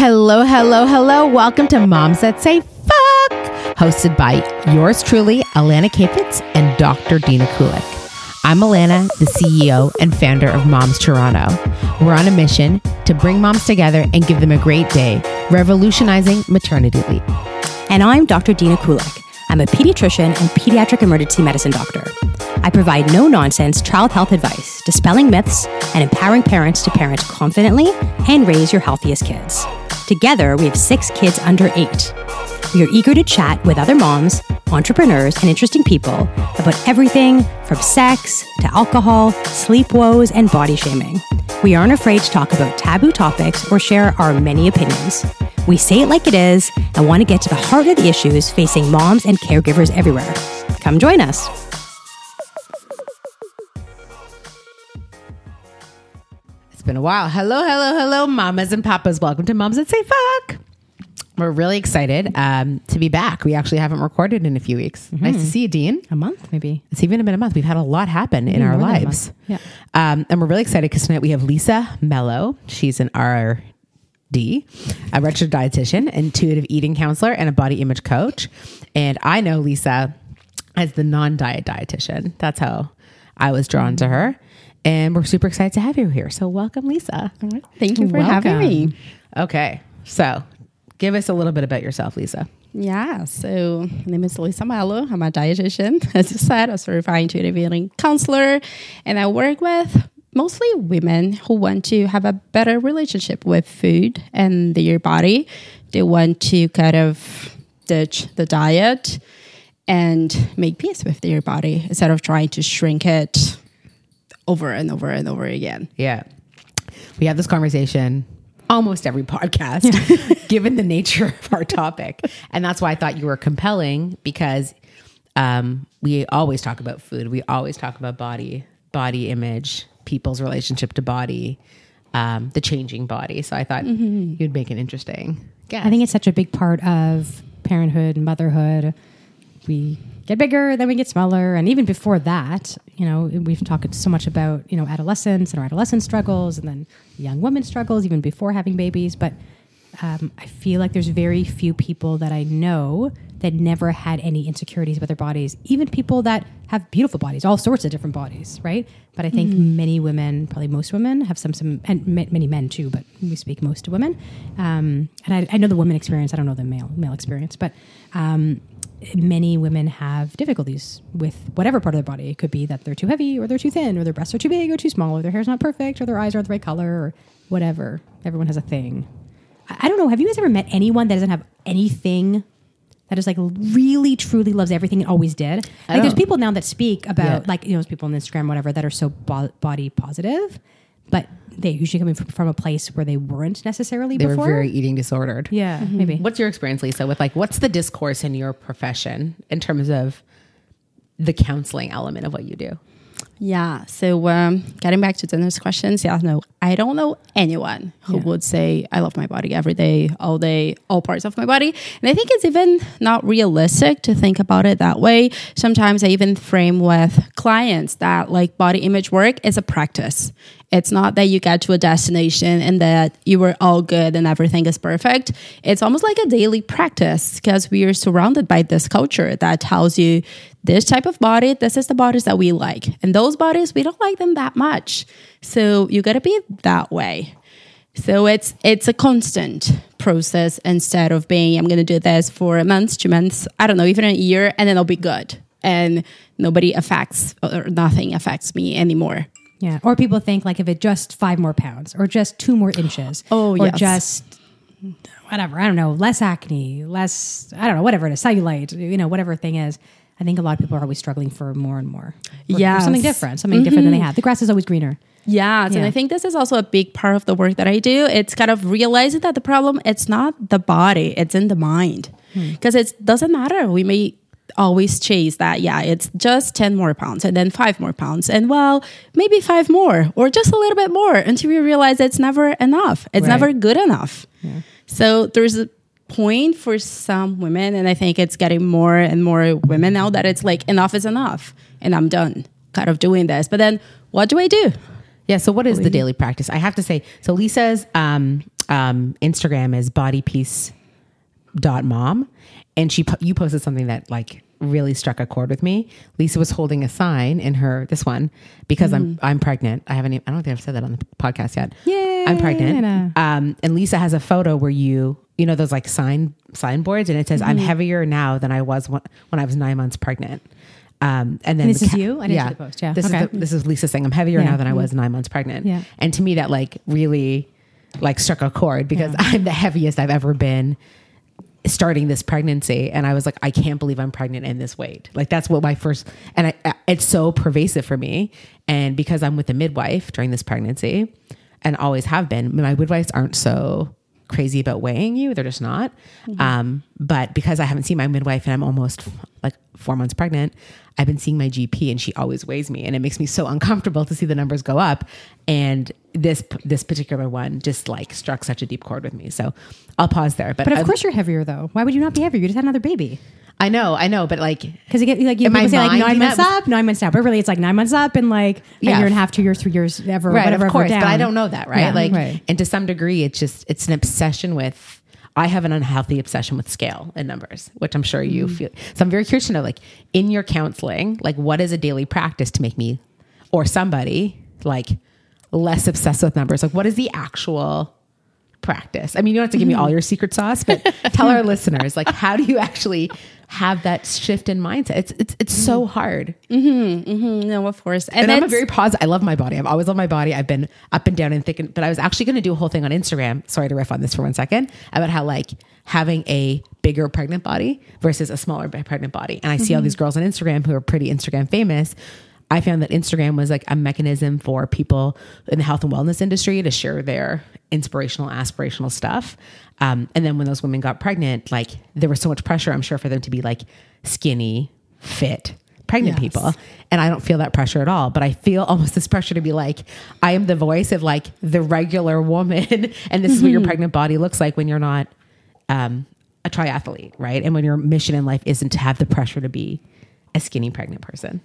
Hello, hello, hello. Welcome to Moms That Say Fuck, hosted by yours truly, Alana Kayfetz and Dr. Dina Kulik. I'm Alana, the CEO and founder of Moms Toronto. We're on a mission to bring moms together and give them a great day, revolutionizing maternity leave. And I'm Dr. Dina Kulik. I'm a pediatrician and pediatric emergency medicine doctor. I provide no nonsense child health advice, dispelling myths, and empowering parents to parent confidently and raise your healthiest kids. Together, we have six kids under eight. We are eager to chat with other moms, entrepreneurs, and interesting people about everything from sex to alcohol, sleep woes, and body shaming. We aren't afraid to talk about taboo topics or share our many opinions. We say it like it is and want to get to the heart of the issues facing moms and caregivers everywhere. Come join us. Been a while. Hello, hello, hello, mamas and papas. Welcome to Moms That Say Fuck. We're really excited um, to be back. We actually haven't recorded in a few weeks. Nice to see you, Dean. A month, maybe. It's even been a month. We've had a lot happen in our more than a lives. month. Yeah. Um, and we're really excited because tonight we have Lisa Mello. She's an RD, a registered dietitian, intuitive eating counselor, and a body image coach. And I know Lisa as the non diet dietitian. That's how I was drawn to her. And we're super excited to have you here. So, welcome, Lisa. Thank you for having me. Okay. So, give us a little bit about yourself, Lisa. Yeah, so my name is Lisa Malo. I'm a dietitian, as you said, a certified intuitive eating counselor, and I work with mostly women who want to have a better relationship with food and their body. They want to kind of ditch the diet and make peace with their body instead of trying to shrink it over and over and over again. Yeah. We have this conversation almost every podcast, given the nature of our topic. And that's why I thought you were compelling because um, we always talk about food. We always talk about body, body image, people's relationship to body, um, the changing body. So I thought you'd make it interesting guess. I think it's such a big part of parenthood and motherhood. We get bigger, then we get smaller, and even before that, you know, we've talked so much about you know adolescence and our adolescent struggles, and then young women struggles even before having babies. But um, I feel like there's very few people that I know that never had any insecurities about their bodies. Even people that have beautiful bodies, all sorts of different bodies, right? But I think many women, probably most women, have some some and ma- many men too. But we speak most to women, um, and I, I know the women experience. I don't know the male male experience, but. Um, many women have difficulties with whatever part of their body. It could be that they're too heavy or they're too thin or their breasts are too big or too small or their hair's not perfect or their eyes aren't the right color or whatever. Everyone has a thing. I, I don't know. Have you guys ever met anyone that doesn't have anything that is like really truly loves everything and always did? Like there's people now that speak about Yeah. like you know people on Instagram whatever that are so bo- body positive, but they usually coming from, from a place where they weren't necessarily they before. were very eating disordered. yeah, mm-hmm. maybe. What's your experience, Lisa, with like what's the discourse in your profession in terms of the counseling element of what you do? Yeah. So um, getting back to Dennis' questions, yeah, no, I don't know anyone who Yeah. would say I love my body every day, all day, all parts of my body. And I think it's even not realistic to think about it that way. Sometimes I even frame with clients that like body image work is a practice. It's not that you get to a destination and that you were all good and everything is perfect. It's almost like a daily practice because we are surrounded by this culture that tells you this type of body, this is the bodies that we like. And those bodies, we don't like them that much. So you got to be that way. So it's it's a constant process instead of being I'm going to do this for a month, two months, I don't know, even a year, and then I'll be good. And nobody affects or nothing affects me anymore. Yeah. Or people think like if it just five more pounds or just two more inches. Oh, or yes. just whatever. I don't know, less acne, less I don't know, whatever it is, cellulite, you know, whatever thing is. I think a lot of people are always struggling for more and more. For- for something Mm-hmm. different, something different than they have. The grass is always greener. Yeah, and I think this is also a big part of the work that I do. It's kind of realizing that the problem it's not the body, it's in the mind. Because it doesn't matter. We may always chase that. Yeah, it's just 10 more pounds and then 5 more pounds and well, maybe 5 more or just a little bit more until we realize it's never enough. It's Right. never good enough. So there's a point for some women and I think it's getting more and more women now that it's like enough is enough and I'm done kind of doing this. But then what do I do? Yeah. So, what is the daily practice? I have to say, so Lisa's um, um, Instagram is bodypeace dot mom and she you posted something that like really struck a chord with me lisa was holding a sign in her this one because i'm i'm pregnant i haven't even, i don't think i've said that on the podcast yet Yay, i'm pregnant um and lisa has a photo where you you know those like sign signboards and it says i'm heavier now than i was when, when i was nine months pregnant um and then And this the is you? I didn't see the post. Yeah. this Okay. is the, this is lisa saying i'm heavier Yeah. now than i was nine months pregnant Yeah. and to me that like really like struck a chord because i'm the heaviest i've ever been starting this pregnancy and i was like i can't believe i'm pregnant in this weight like that's what my first and I, it's so pervasive for me and because i'm with a midwife during this pregnancy and always have been my midwives aren't so crazy about weighing you they're just not. Um, but because i haven't seen my midwife and i'm almost like four months pregnant i've been seeing my gp and she always weighs me and it makes me so uncomfortable to see the numbers go up and this this particular one just like struck such a deep chord with me so i'll pause there but, But of I- course you're heavier though. Why would you not be heavier? You just had another baby. I know, I know, but like, Because you get like you say like nine months up, nine months down, but really it's like nine months up and like a Yeah. year and a half, two years, three years, ever, right, whatever, of course, but I don't know that, right? Yeah, like, right. and to some degree, it's just it's an obsession with. I have an unhealthy obsession with scale and numbers, which I'm sure Mm. you feel. So I'm very curious to know, like, in your counseling, like, what is a daily practice to make me or somebody like less obsessed with numbers? Like, what is the actual practice? I mean, you don't have to give me Mm-hmm. all your secret sauce, but tell our listeners, like, how do you actually have that shift in mindset? It's it's it's so mm-hmm. hard. Mm-hmm, mm-hmm. No, of course. And, I'm a very positive. I love my body. I've always loved my body. I've been up and down and thick. And, but I was actually going to do a whole thing on Instagram. Sorry to riff on this for one second about how like having a bigger pregnant body versus a smaller pregnant body. And I see all these girls on Instagram who are pretty Instagram famous. I found that Instagram was like a mechanism for people in the health and wellness industry to share their inspirational, aspirational stuff. Um, and then when those women got pregnant, like there was so much pressure, I'm sure, for them to be like skinny, fit, pregnant Yes. people and I don't feel that pressure at all. But I feel almost this pressure to be like, I am the voice of like the regular woman, and this is what your pregnant body looks like when you're not um, a triathlete, right? And when your mission in life isn't to have the pressure to be a skinny pregnant person.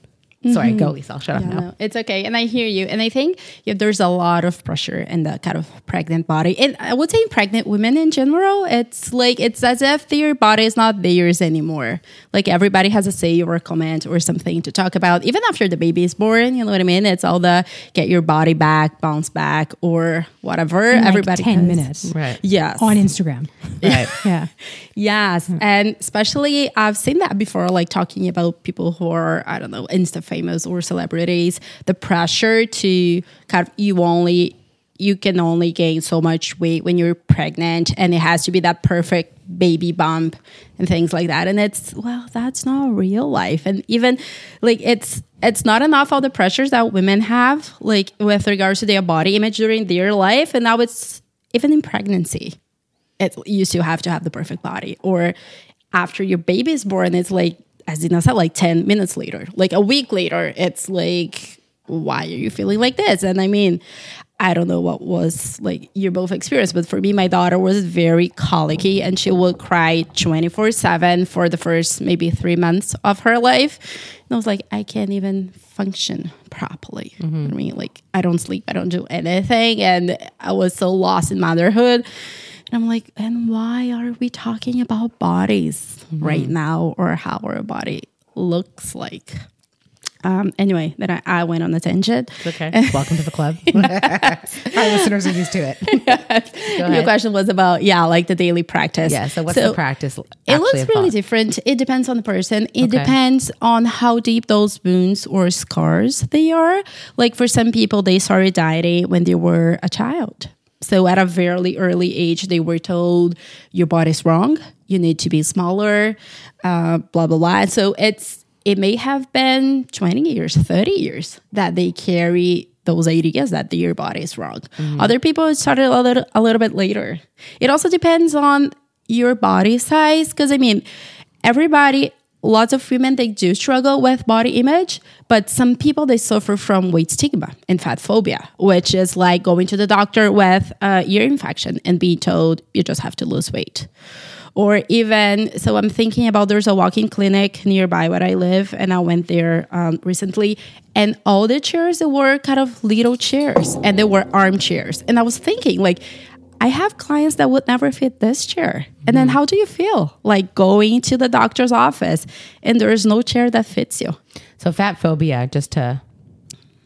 Sorry, go mm-hmm. Lisa. I'll shut Yeah, up now. no, it's okay. And I hear you. And I think yeah, there's a lot of pressure in the kind of pregnant body. And I would say pregnant women in general, it's like it's as if their body is not theirs anymore. Like everybody has a say or a comment or something to talk about. Even after the baby is born, you know what I mean? It's all the get your body back, bounce back, or whatever. In, like, everybody 10 has- minutes. Right. Yes. On Instagram. Right. Yeah. Yes, and especially I've seen that before, like talking about people who are I don't know Insta famous or celebrities. The pressure to kind of you only you can only gain so much weight when you're pregnant, and it has to be that perfect baby bump and things like that. And it's well, that's not real life, and even like it's it's not enough all the pressures that women have, like with regards to their body image during their life, and now it's even in pregnancy it, you still have to have the perfect body. Or after your baby is born, it's like, as Dina said, like 10 minutes later, like a week later, it's like, why are you feeling like this? And I mean, I don't know what was like your both experience, but for me, my daughter was very colicky and she would cry 24 7 for the first maybe three months of her life. And I was like, I can't even function properly. I mean, like, I don't sleep, I don't do anything. And I was so lost in motherhood. And I'm like, and why are we talking about bodies right now or how our body looks like? Um, anyway, then I, I went on a tangent. Okay. Welcome to the club. Our listeners are used to it. Go Your question was about, yeah, like the daily practice. Yeah. So what's the practice? It looks really different. It depends on the person. It Okay. depends on how deep those wounds or scars they are. Like for some people, they started dieting when they were a child. So at a very early age, they were told your body's wrong. You need to be smaller. Uh, blah blah blah. So it's it may have been twenty years, thirty years that they carry those ideas that their body is wrong. Other people started a little a little bit later. It also depends on your body size because I mean everybody lots of women they do struggle with body image but some people they suffer from weight stigma and fat phobia which is like going to the doctor with a ear infection and being told you just have to lose weight. Or even so i'm thinking about there's a walking clinic nearby where i live and i went there um, recently and all the chairs were kind of little chairs and they were armchairs. And i was thinking like I have clients that would never fit this chair. And then how do you feel? Like going to the doctor's office and there is no chair that fits you. So fat phobia, just to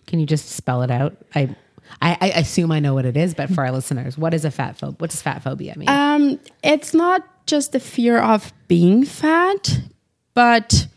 can you just spell it out? I I, I assume I know what it is, but for our listeners, what is a fat phobia? What does fat phobia mean? Um, it's not just the fear of being fat, but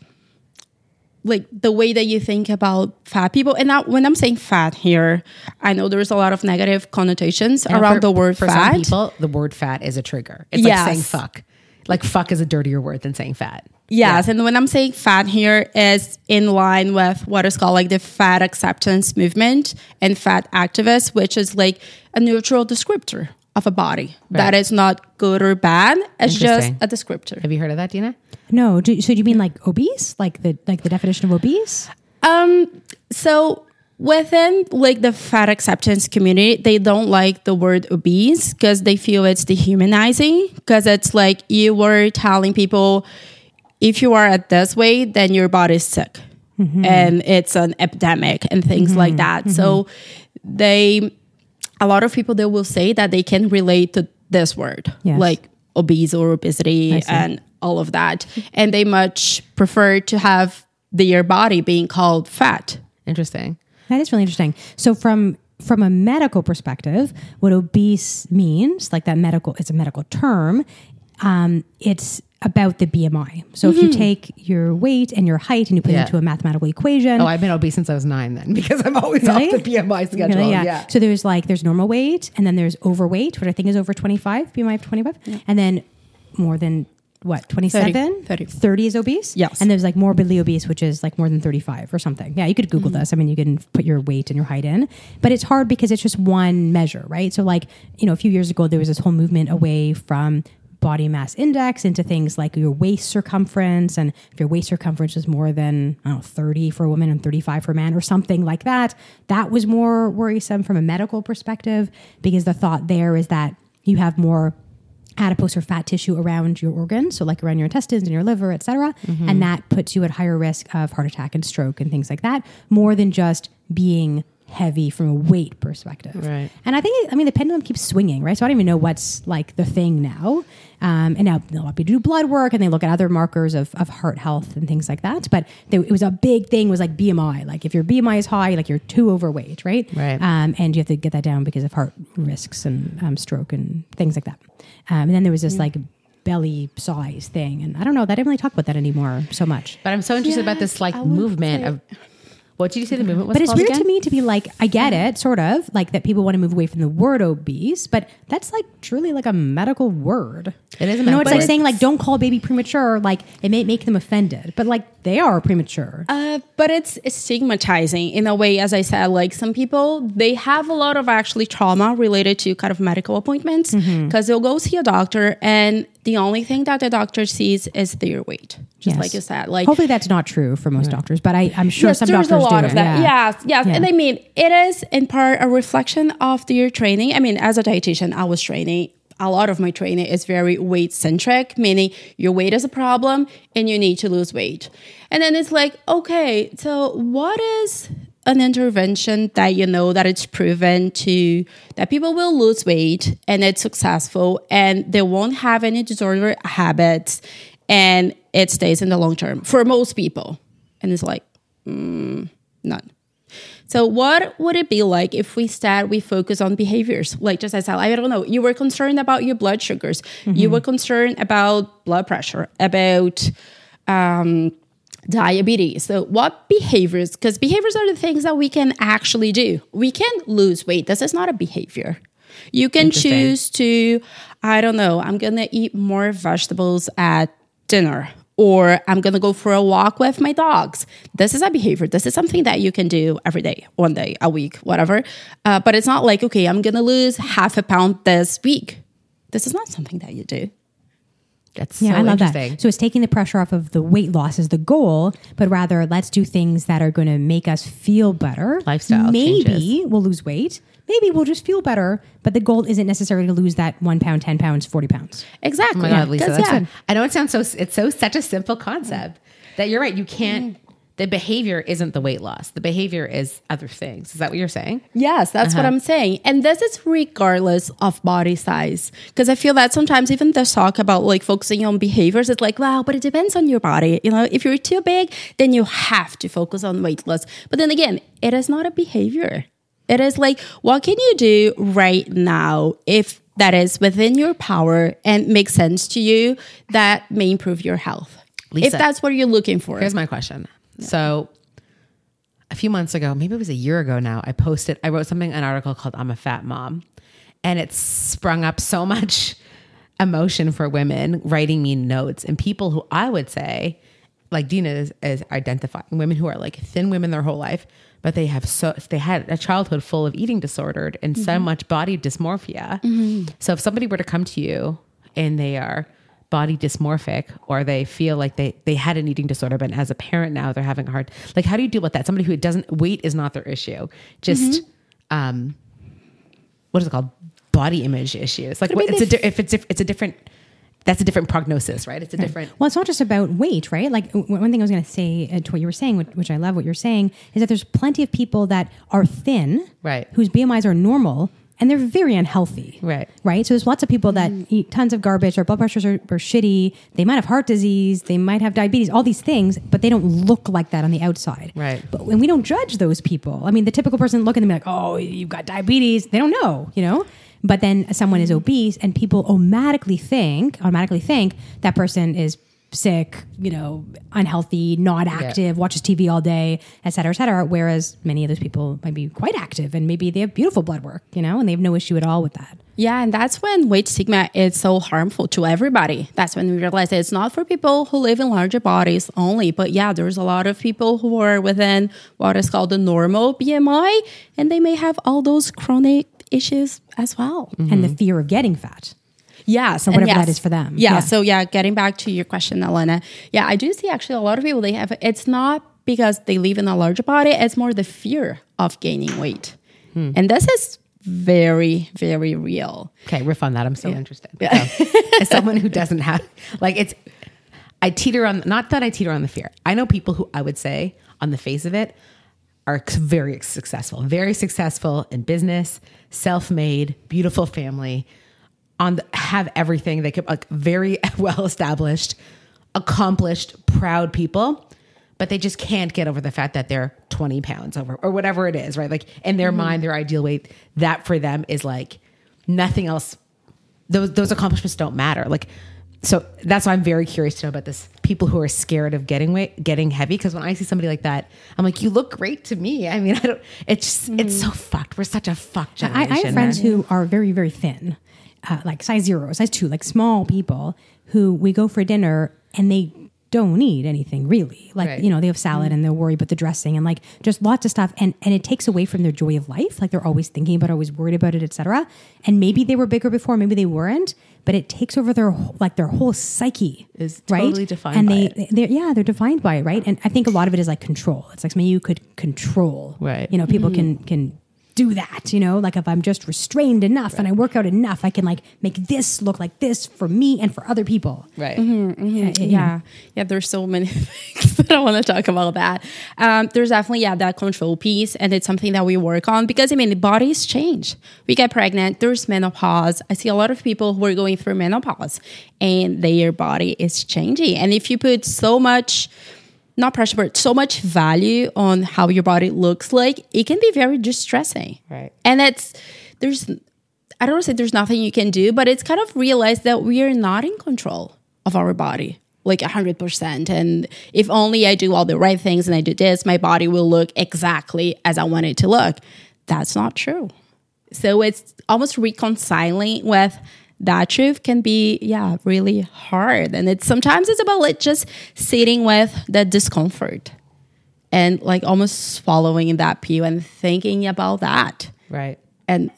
like the way that you think about fat people. And now, when I'm saying fat here, I know there's a lot of negative connotations And around for- the word for fat. some people, the word fat is a trigger. It's Yes. like saying fuck. Like fuck is a dirtier word than saying fat. Yes, and when I'm saying fat here is in line with what is called like the fat acceptance movement and fat activists, which is like a neutral descriptor of a body that Right. is not good or bad. It's just a descriptor. Have you heard of that, Dina? No, do, so do you mean like obese, like the like the definition of obese? Um, so within like the fat acceptance community, they don't like the word obese because they feel it's dehumanizing. Because it's like you were telling people, if you are at this weight, then your body's sick, mm-hmm. and it's an epidemic and things like mm-hmm. that. So mm-hmm. they, a lot of people they will say that they can relate to this word, Yes. like obese or obesity and all of that, and they much prefer to have their body being called fat. Interesting. That is really interesting. So from from a medical perspective, what obese means, like that medical, it's a medical term. Um, it's about the BMI. So if you take your weight and your height and you put Yeah. it into a mathematical equation, Oh, I've been obese since I was nine then because I'm always Really? off the BMI schedule. Really? Yeah. So there's like there's normal weight, and then there's overweight, which I think is over 25 BMI of 25, and then more than what 27 30. 30 is obese Yes. and there's like morbidly obese which is like more than 35 or something yeah you could google Mm-hmm. this i mean you can put your weight and your height in but it's hard because it's just one measure right so like you know a few years ago there was this whole movement away from body mass index into things like your waist circumference and if your waist circumference is more than I don't know 30 for a woman and 35 for a man or something like that that was more worrisome from a medical perspective because the thought there is that you have more adipose or fat tissue around your organs, so like around your intestines and your liver, et cetera, Mm-hmm. and that puts you at higher risk of heart attack and stroke and things like that, more than just being heavy from a weight perspective. Right. And I think, I mean, the pendulum keeps swinging, right? So I don't even know what's like the thing now. Um, and now they'll people do blood work and they look at other markers of, of heart health and things like that. But there, it was a big thing was like BMI. Like if your BMI is high, like you're too overweight, right? Right. Um, and you have to get that down because of heart risks and um, stroke and things like that. Um, and then there was this like belly size thing. And I don't know, they didn't really talk about that anymore so much. But I'm so interested about this like I movement say- of what did you say the movement was? But it's weird again? to me to be like, I get it, sort of, like that people want to move away from the word obese, but that's like truly like a medical word. It is a medical You know, medical it's like word. saying like, don't call baby premature. Like it may make them offended, but like they are premature. Uh, but it's stigmatizing in a way, as I said, like some people, they have a lot of actually trauma related to kind of medical appointments because they'll go see a doctor and the only thing that the doctor sees is their weight. Just Yes. like you said, like Hopefully that's not true for most doctors, but I, I'm sure yes, some there's doctors a lot do of it. that. Yeah. Yes, yes. Yeah. And I mean, it is in part a reflection of their training. I mean, as a dietitian, I was training. A lot of my training is very weight centric, meaning your weight is a problem and you need to lose weight. And then it's like, okay, so what is an intervention that you know that it's proven to that people will lose weight and it's successful and they won't have any disorder habits and it stays in the long term for most people. And it's like, mm, none. So what would it be like if we instead we focus on behaviors? Like just as I, I don't know, you were concerned about your blood sugars, you were concerned about blood pressure, about um, diabetes. So what behaviors? Because behaviors are the things that we can actually do. We can lose weight. This is not a behavior. You can choose to, I don't know, I'm gonna eat more vegetables at dinner. Or I'm gonna go for a walk with my dogs. This is a behavior. This is something that you can do every day, one day, a week, whatever. Uh, but it's not like, okay, I'm gonna lose half a pound this week. This is not something that you do. That's Yeah, so I love interesting. that. So it's taking the pressure off of the weight loss as the goal, but rather let's do things that are going to make us feel better. Lifestyle Maybe changes. we'll lose weight. Maybe we'll just feel better. But the goal isn't necessarily to lose that one pound, ten pounds, forty pounds. Exactly. Oh my God, Lisa, 'Cause, that's yeah, good. I know it sounds so. It's so such a simple concept that you're right. You can't mm. The behavior isn't the weight loss. The behavior is other things. Is that what you're saying? Yes, that's what uh-huh. I'm saying. And this is regardless of body size. Because I feel that sometimes even the talk about like focusing on behaviors, it's like, wow, but it depends on your body. You know, if you're too big, then you have to focus on weight loss. But then again, it is not a behavior. It is like, what can you do right now if that is within your power and makes sense to you that may improve your health? Lisa, if that's what you're looking for. Here's my question. So a few months ago, maybe it was a year ago now, I posted, I wrote something, an article called I'm a Fat Mom. And it sprung up so much emotion for women writing me notes and people who I would say, like Dina is, is identifying women who are like thin women their whole life, but they have so they had a childhood full of eating disordered and so mm-hmm. much body dysmorphia. Mm-hmm. So if somebody were to come to you and they are body dysmorphic or they feel like they they had an eating disorder but as a parent now they're having a hard like how do you deal with that? Somebody who doesn't weight is not their issue. Just um what is it called? Body image issues. Like what, it's a if- di- if it's it's a different that's a different prognosis right? It's a different Well, it's not just about weight, right? Like one thing I was going to say uh, to what you were saying, which, which I love what you're saying, is that there's plenty of people that are thin, Right. Whose BMIs are normal and they're very unhealthy, Right. Right. So there's lots of people that Mm. eat tons of garbage. Their blood pressures are, are shitty. They might have heart disease. They might have diabetes. All these things, but they don't look like that on the outside, Right. But when we don't judge those people, I mean, the typical person looking at them like, "Oh, you've got diabetes," they don't know, you know. But then someone is obese, and people automatically think, automatically think that person is sick, you know, unhealthy, not active, watches TV all day, et cetera, et cetera. Whereas many of those people might be quite active and maybe they have beautiful blood work, you know, and they have no issue at all with that. Yeah, and that's when weight stigma is so harmful to everybody. That's when we realize that it's not for people who live in larger bodies only, but yeah, there's a lot of people who are within what is called the normal BMI, and they may have all those chronic issues as well. And the fear of getting fat. Yes, So whatever that yes. is for them. Yeah, Yeah. So yeah, getting back to your question, Elena. Yeah, I do see actually a lot of people. They have. It's not because they live in a larger body. It's more the fear of gaining weight, hmm. and this is very, very real. Okay, riff on that. I'm so interested. So, as someone who doesn't have like it's I teeter on not that I teeter on the fear. I know people who I would say on the face of it are very successful, very successful in business, self-made, beautiful family, on the, have everything they could like very well established, accomplished, proud people. But they just can't get over the fact that they're 20 pounds over or whatever it is, right? Like in their mm-hmm. mind, their ideal weight, that for them is like nothing else those those accomplishments don't matter. Like so that's why I'm very curious to know about this people who are scared of getting weight getting heavy because when I see somebody like that, I'm like, you look great to me. I mean, I don't it's just, it's mm. so fucked. We're such a fucked I, generation. I have friends man. who are very, very thin, uh, like size zero, size two, like small people who we go for dinner and they don't eat anything really. Like, Right. you know, they have salad and they're worried about the dressing and like just lots of stuff. And, and it takes away from their joy of life. Like they're always thinking about, it, always worried about it, etc. And maybe they were bigger before, maybe they weren't, but it takes over their, whole- like their whole psyche. Is right? totally defined And by they, it. they're, yeah, they're defined by it. Right. And I think a lot of it is like control. It's like something you could control. Right. You know, people can, can, do that, you know, like if I'm just restrained enough and I work out enough, I can like make this look like this for me and for other people. right. Yeah, you know. Yeah, yeah. There's so many things that I want to talk about. That um, there's definitely yeah that control piece, and it's something that we work on because I mean the bodies change. We get pregnant. There's menopause. I see a lot of people who are going through menopause, and their body is changing. And if you put so much not pressure, but so much value on how your body looks like, it can be very distressing. Right. And it's there's I don't want to say there's nothing you can do, but it's kind of realize that we are not in control of our body like 100%. And if only I do all the right things and I do this, my body will look exactly as I want it to look. That's not true. So it's almost reconciling with that truth can be, yeah, really hard. And it's sometimes it's about like just sitting with the discomfort and like almost swallowing that pill and thinking about that Right. and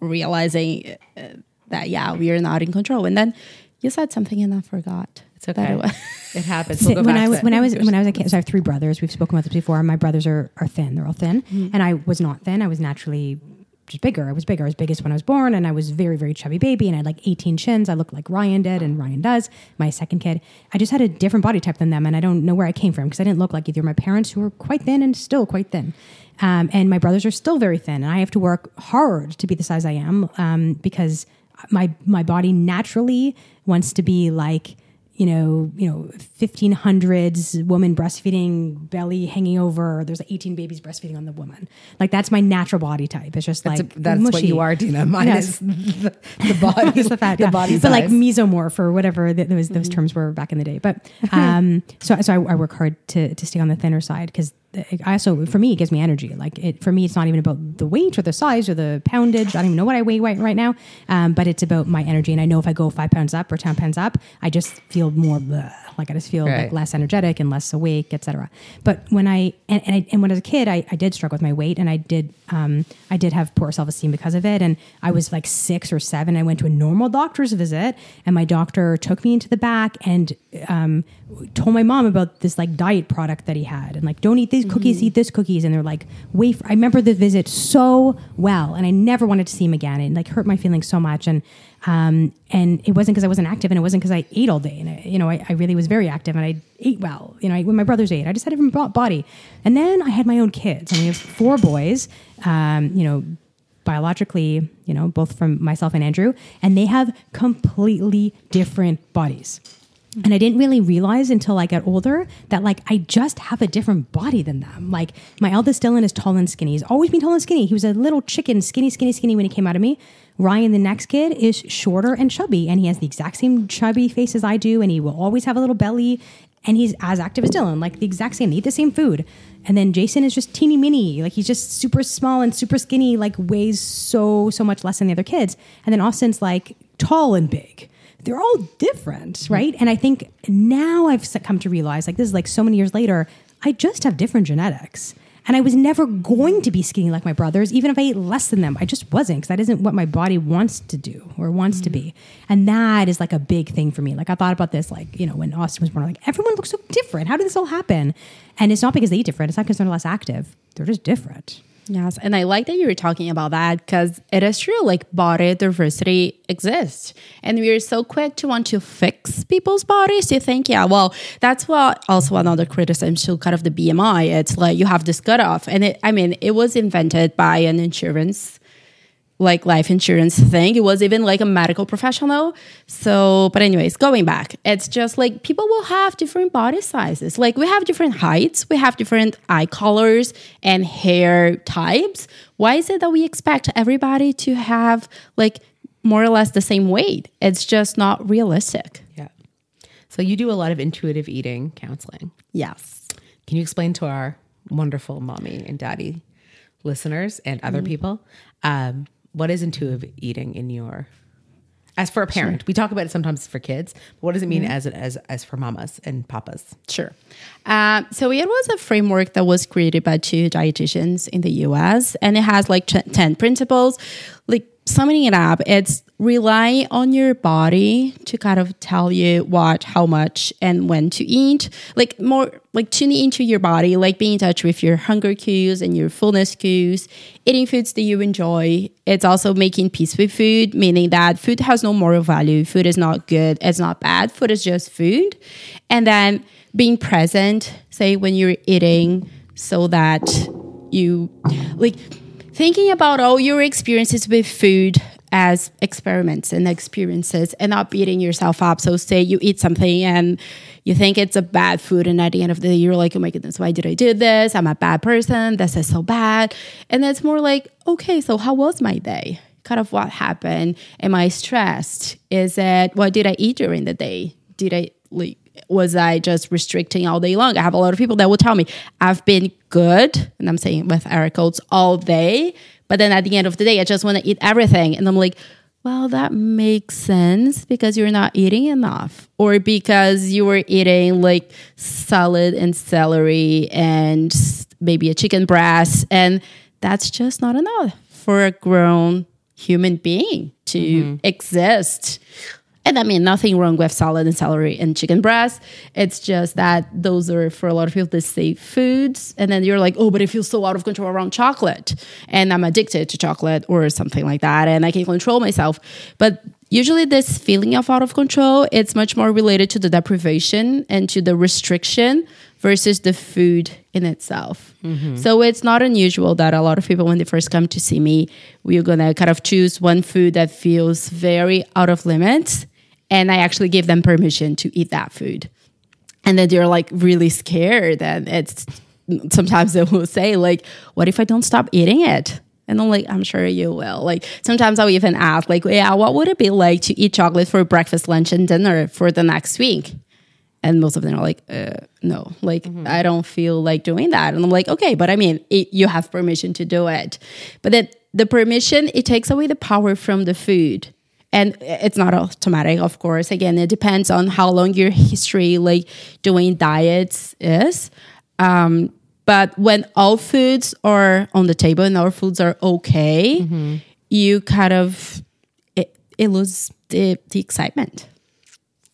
realizing uh, that yeah we are not in control and then you said something and i forgot It's okay. it It happens. We'll go when back I to was it. when I was when I was a kid, so I have three brothers. We've spoken about this before. My brothers are are thin. They're all thin, Mm-hmm. and I was not thin. I was naturally just bigger. I was bigger. I was biggest when I was born, and I was very, very chubby baby, and I had like 18 chins. I looked like Ryan did, and Ryan does. My second kid, I just had a different body type than them, and I don't know where I came from because I didn't look like either my parents, who were quite thin and still quite thin, um, and my brothers are still very thin, and I have to work hard to be the size I am um, because my my body naturally wants to be like you know, you know, 1500s woman breastfeeding, belly hanging over. There's 18 babies breastfeeding on the woman. Like that's my natural body type. It's just That's, like a- that's what you are, Dina. Mine Yes. is the, the body, the fat, the yeah. body but like mesomorph or whatever th- those those terms were back in the day. But um, so so I, I work hard to to stay on the thinner side because I also for me it gives me energy. Like it for me, it's not even about the weight or the size or the poundage. I don't even know what I weigh right, right now, um, but it's about my energy. And I know if I go five pounds up or ten pounds up, I just feel more bleh, like I just feel Right. like less energetic and less awake, etc. But when I and and, I, and when I was a kid, I, I did struggle with my weight, and I did um, I did have poor self esteem because of it. And I was like six or seven. I went to a normal doctor's visit, and my doctor took me into the back and um, told my mom about this like diet product that he had, and like don't eat these cookies, eat this cookies, and they're like wafer. I remember the visit so well, and I never wanted to see him again. It like hurt my feelings so much, and um, and it wasn't because I wasn't active, and it wasn't because I ate all day, and I, you know I, I really was very active, and I ate well. You know, I, when my brothers ate, I just had a different body, and then I had my own kids, and we have four boys. Um, you know, biologically, you know, both from myself and Andrew, and they have completely different bodies. And I didn't really realize until I got older that like I just have a different body than them. Like my eldest Dylan is tall and skinny. He's always been tall and skinny. He was a little chicken, skinny, skinny, skinny when he came out of me. Ryan, the next kid, is shorter and chubby, and he has the exact same chubby face as I do, and he will always have a little belly, and he's as active as Dylan, like the exact same. They eat the same food. And then Jason is just teeny mini, like he's just super small and super skinny, like weighs so so much less than the other kids. And then Austin's like tall and big they're all different, mm-hmm. right? And I think now I've come to realize, like this is like so many years later, I just have different genetics. And I was never going to be skinny like my brothers, even if I ate less than them. I just wasn't because that isn't what my body wants to do or wants to be. Mm-hmm. And that is like a big thing for me. Like I thought about this, like, you know, when Austin was born, like everyone looks so different. How did this all happen? And it's not because they eat different. It's not because they're less active. They're just different. Yes, and I like that you were talking about that because it is true. Like body diversity exists, and we are so quick to want to fix people's bodies. To think, yeah, well, that's what also another criticism to kind of the BMI. It's like you have this cutoff, and it. I mean, it was invented by an insurance like life insurance thing. It was even like a medical professional. So, but anyways, going back, it's just like people will have different body sizes. Like we have different heights, we have different eye colors and hair types. Why is it that we expect everybody to have like more or less the same weight? It's just not realistic. yeah. So you do a lot of intuitive eating counseling. Yes. Can you explain to our wonderful mommy and daddy listeners and other people um, what is intuitive eating in your as for a parent? We talk about it sometimes for kids, but what does it mean as as as for mamas and papas? Sure. Um, so it was a framework that was created by two dietitians in the US, and it has like t- 10 principles. Like summing it up, it's rely on your body to kind of tell you what, how much, and when to eat. Like more like tuning into your body, like being in touch with your hunger cues and your fullness cues, eating foods that you enjoy. It's also making peace with food, meaning that food has no moral value. Food is not good, it's not bad. Food is just food. And then being present, say when you're eating, so that you like thinking about all your experiences with food as experiments and experiences and not beating yourself up. So say you eat something and you think it's a bad food and at the end of the day you're like, oh my goodness, why did I do this? I'm a bad person. This is so bad. And it's more like, okay, so how was my day? Kind of what happened? Am I stressed? Is it what did I eat during the day? Did I like was I just restricting all day long? I have a lot of people that will tell me I've been good, and I'm saying with air all day, but then at the end of the day, I just want to eat everything, and I'm like, well, that makes sense because you're not eating enough, or because you were eating like salad and celery and maybe a chicken breast, and that's just not enough for a grown human being to mm-hmm. exist And I mean, nothing wrong with salad and celery and chicken breast. It's just that those are for a lot of people the safe foods. And then you're like, oh, but I feel so out of control around chocolate, and I'm addicted to chocolate or something like that, and I can control myself. But usually this feeling of out of control it's much more related to the deprivation and to the restriction versus the food in itself mm-hmm. so it's not unusual that a lot of people when they first come to see me we're gonna kind of choose one food that feels very out of limits and i actually give them permission to eat that food. And then they're like really scared and it's sometimes they will say like what if i don't stop eating it? And i'm like i'm sure you will. Like sometimes i'll even ask like yeah what would it be like to eat chocolate for breakfast lunch and dinner for the next week? And most of them are like uh, no. Like i don't feel like doing that. And i'm like okay but i mean it, you have permission to do it. But then the permission it takes away the power from the food and it's not automatic of course again it depends on how long your history like doing diets is um, but when all foods are on the table and all foods are okay you kind of it, it loses the, the excitement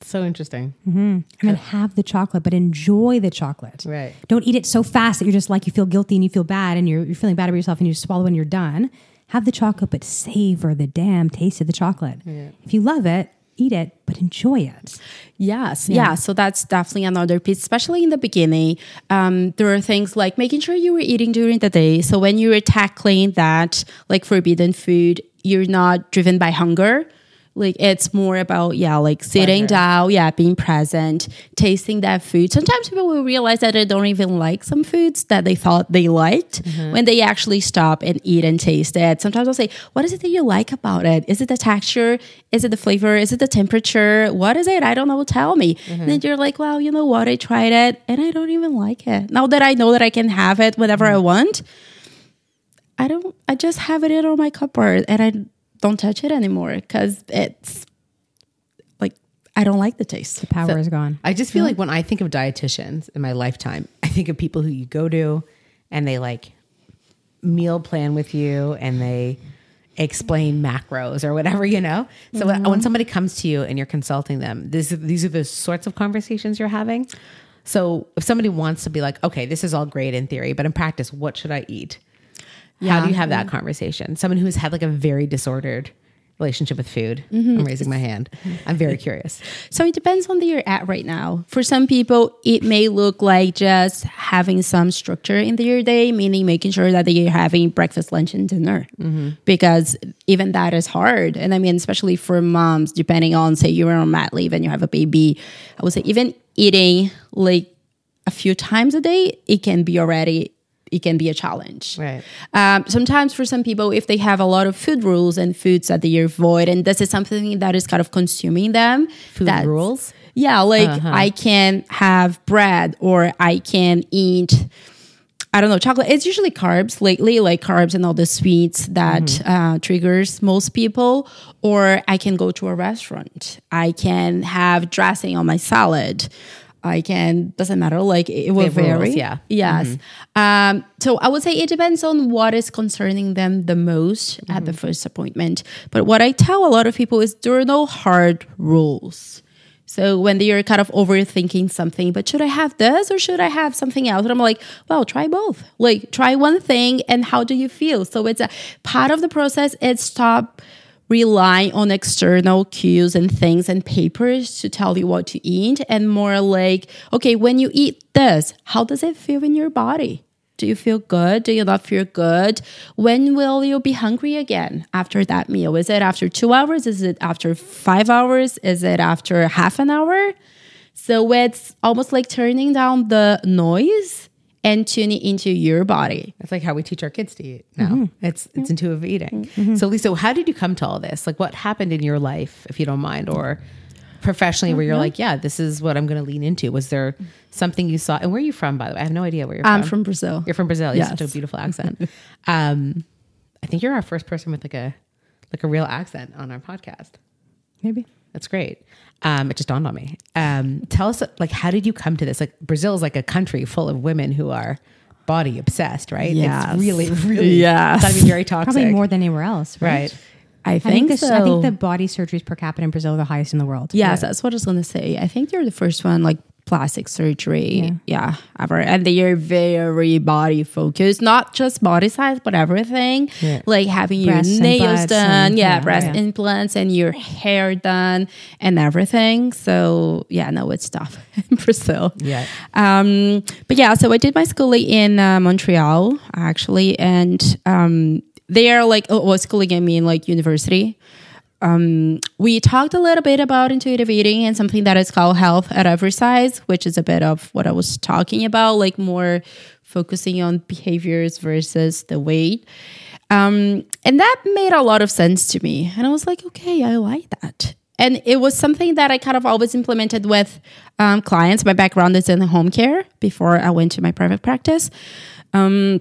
So interesting. and then have the chocolate, but enjoy the chocolate. Right. Don't eat it so fast that you're just like you feel guilty and you feel bad and you're, you're feeling bad about yourself and you swallow and you're done. Have the chocolate, but savor the damn taste of the chocolate. If you love it, eat it, but enjoy it. Yes, yeah. So that's definitely another piece, especially in the beginning. Um, there are things like making sure you were eating during the day. So when you're tackling that, like forbidden food, you're not driven by hunger. Like it's more about yeah, like sitting down, yeah, being present, tasting that food. Sometimes people will realize that they don't even like some foods that they thought they liked mm-hmm. when they actually stop and eat and taste it. Sometimes I'll say, "What is it that you like about it? Is it the texture? Is it the flavor? Is it the temperature? What is it? I don't know. Tell me." And mm-hmm. then you're like, "Well, you know what? I tried it and I don't even like it. Now that I know that I can have it whenever I mm-hmm. want." I don't. I just have it in on my cupboard, and I don't touch it anymore because it's like I don't like the taste. The power is gone. I just feel like when I think of dietitians in my lifetime, I think of people who you go to and they like meal plan with you and they explain macros or whatever, you know? So when- when mm-hmm. somebody comes to you and you're consulting them, this, these are the sorts of conversations you're having. So if somebody wants to be like, okay, this is all great in theory, but in practice, what should I eat? How do you have that conversation? Someone who's had like a very disordered relationship with food. Mm-hmm. I'm raising my hand. Mm-hmm. I'm very curious. So it depends on where you're at right now. For some people, it may look like just having some structure in their day, meaning making sure that they're having breakfast, lunch, and dinner. Mm-hmm. Because even that is hard. And I mean, especially for moms, depending on, say, you're on mat leave and you have a baby, I would say even eating like a few times a day, it can be already. It can be a challenge. Right. Um, sometimes for some people, if they have a lot of food rules and foods that they avoid, and this is something that is kind of consuming them. Food rules? Yeah, like Uh-huh. I can have bread or I can eat. I don't know, chocolate. It's usually carbs lately, like carbs and all the sweets that Mm-hmm. uh, triggers most people. Or I can go to a restaurant. I can have dressing on my salad. I can doesn't matter. Like it will vary. yeah. Yes. Um, so I would say it depends on what is concerning them the most at the first appointment. But what I tell a lot of people is there are no hard rules. So when they are kind of overthinking something, but should I have this or should I have something else? And I'm like, well, try both. Like try one thing and how do you feel? So it's a part of the process. It's stop relying on external cues and things and papers to tell you what to eat and more like, okay, when you eat this, how does it feel in your body? Do you feel good? Do you not feel good? When will you be hungry again after that meal? Is it after two hours? Is it after five hours? Is it after half an hour? So it's almost like turning down the noise and tuning into your body. That's like how we teach our kids to eat now. Mm-hmm. It's it's intuitive eating. Mm-hmm. So Lisa, how did you come to all this? Like what happened in your life, if you don't mind, or professionally where you're mm-hmm. like, yeah, this is what I'm gonna lean into? Was there something you saw and where are you from, by the way? I have no idea where you're from. I'm from. from Brazil. You're from Brazil. You have such a beautiful accent. um, I think you're our first person with like a like a real accent on our podcast. Maybe. That's great. Um, it just dawned on me. Um, tell us, like, how did you come to this? Like, Brazil is like a country full of women who are body obsessed, right? Yeah, It's really, really, Yes. gotta be very toxic. Probably more than anywhere else, right? right? I I think, think, this, so. I think the body surgeries per capita in Brazil are the highest in the world. Yes, that's what I was gonna say. I think you're the first one like plastic surgery, yeah, ever, and they are very body focused, not just body size, but everything. Yeah. Like having your nails done, and- yeah, yeah, breast yeah. implants, and your hair done, and everything. So yeah, no, it's tough in Brazil. Yeah. Um, but yeah, so I did my schooling in uh, Montreal actually, and um, are like, oh, well, schooling I mean like university. Um, we talked a little bit about intuitive eating and something that is called health at every size, which is a bit of what I was talking about, like more focusing on behaviors versus the weight. Um, and that made a lot of sense to me. And I was like, okay, I like that. And it was something that I kind of always implemented with um, clients. My background is in home care before I went to my private practice. Um,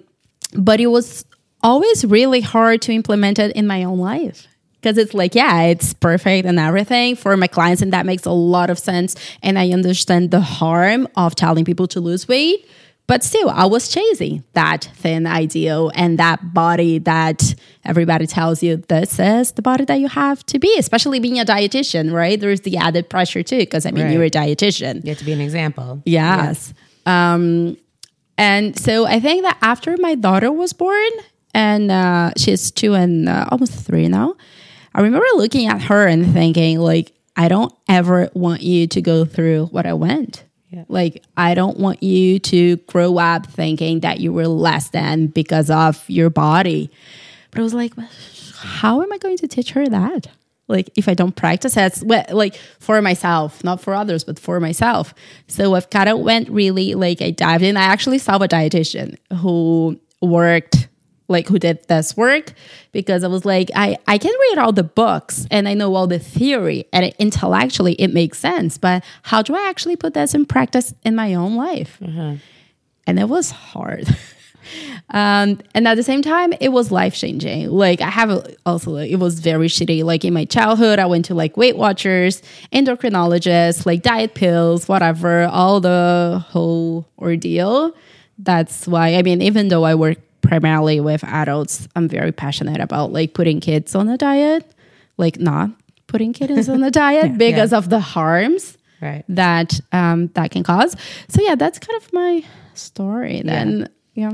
but it was always really hard to implement it in my own life because it's like yeah it's perfect and everything for my clients and that makes a lot of sense and i understand the harm of telling people to lose weight but still i was chasing that thin ideal and that body that everybody tells you this is the body that you have to be especially being a dietitian right there's the added pressure too because i mean Right. you're a dietitian You have to be an example. Yes. Um, and so I think that after my daughter was born, and uh, she's two and uh, almost three now, I remember looking at her and thinking, like, I don't ever want you to go through what I went. Yeah. Like, I don't want you to grow up thinking that you were less than because of your body. But I was like, how am I going to teach her that? Like, if I don't practice it, well, like for myself, not for others, but for myself. So I've kind of went really like I dived in. I actually saw a dietitian who worked like who did this work because I was like, I, I can read all the books and I know all the theory and it, intellectually it makes sense, but how do I actually put this in practice in my own life? And it was hard. um, and at the same time, it was life changing. Like I have a, also, it was very shitty. Like in my childhood, I went to like Weight Watchers, endocrinologists, like diet pills, whatever, all the whole ordeal. That's why, I mean, even though I work primarily with adults, I'm very passionate about like putting kids on a diet, like not putting kids on a diet because of the harms Right. that um, that can cause. So yeah, that's kind of my story. Then yeah,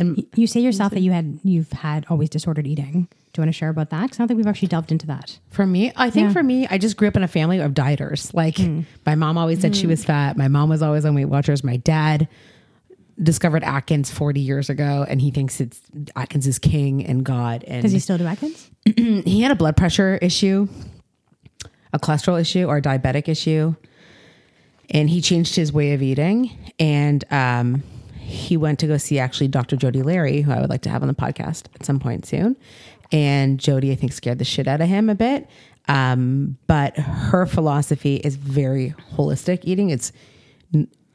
And You say yourself that you had you've had always disordered eating. Do you want to share about that? Because I don't think we've actually delved into that. For me, I think Yeah. for me, I just grew up in a family of dieters. Like my mom always said she was fat. My mom was always on Weight Watchers. My dad discovered Atkins 40 years ago and he thinks it's Atkins is king and God. And Does he still do Atkins? he had a blood pressure issue, a cholesterol issue, or a diabetic issue. And he changed his way of eating. And um, he went to go see actually Dr. Jody Larry, who I would like to have on the podcast at some point soon. And Jody, I think, scared the shit out of him a bit. Um, but her philosophy is very holistic eating. It's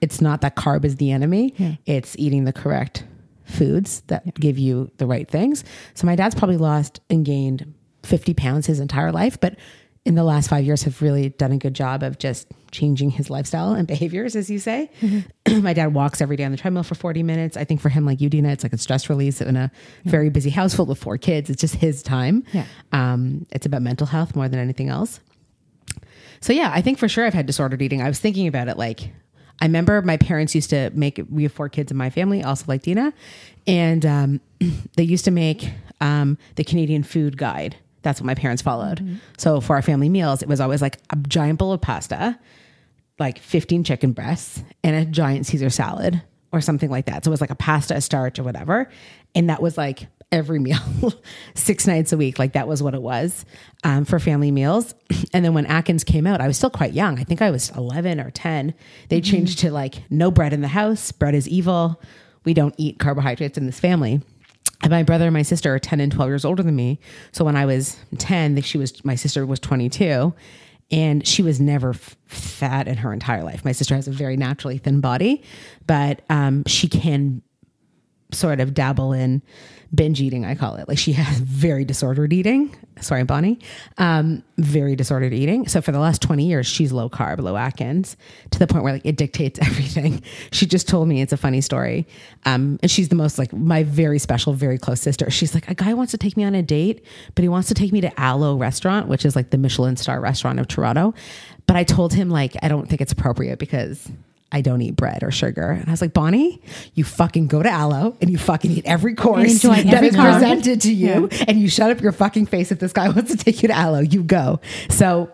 it's not that carb is the enemy. It's eating the correct foods that give you the right things. So my dad's probably lost and gained 50 pounds his entire life, but in the last five years have really done a good job of just changing his lifestyle and behaviors, as you say. my dad walks every day on the treadmill for 40 minutes. I think for him, like you, Dina, it's like a stress release in a very busy household with four kids. It's just his time. Yeah. Um, it's about mental health more than anything else. So yeah, I think for sure I've had disordered eating. I was thinking about it like I remember my parents used to make we have four kids in my family, also like Dina, and um, they used to make um, the Canadian food guide. That's what my parents followed. So for our family meals, it was always like a giant bowl of pasta, like 15 chicken breasts, and a giant Caesar salad or something like that. So it was like a pasta, a starch, or whatever. And that was like every meal, six nights a week. Like that was what it was um, for family meals. And then when Atkins came out, I was still quite young. I think I was 11 or 10. They changed to like no bread in the house. Bread is evil. We don't eat carbohydrates in this family. And my brother and my sister are 10 and 12 years older than me. So when I was 10, she was, my sister was 22 and she was never f- fat in her entire life. My sister has a very naturally thin body, but um, she can sort of dabble in binge eating, I call it. Like she has very disordered eating. Sorry, Bonnie. Um, very disordered eating. So for the last 20 years, she's low carb, low Atkins to the point where like it dictates everything. She just told me it's a funny story. Um, and she's the most like my very special, very close sister. She's like, a guy wants to take me on a date, but he wants to take me to Alo restaurant, which is like the Michelin star restaurant of Toronto. But I told him like, I don't think it's appropriate because I don't eat bread or sugar. And I was like, Bonnie, you fucking go to Alo and you fucking eat every course that every is carb. presented to you and you shut up your fucking face if this guy wants to take you to Alo, you go. So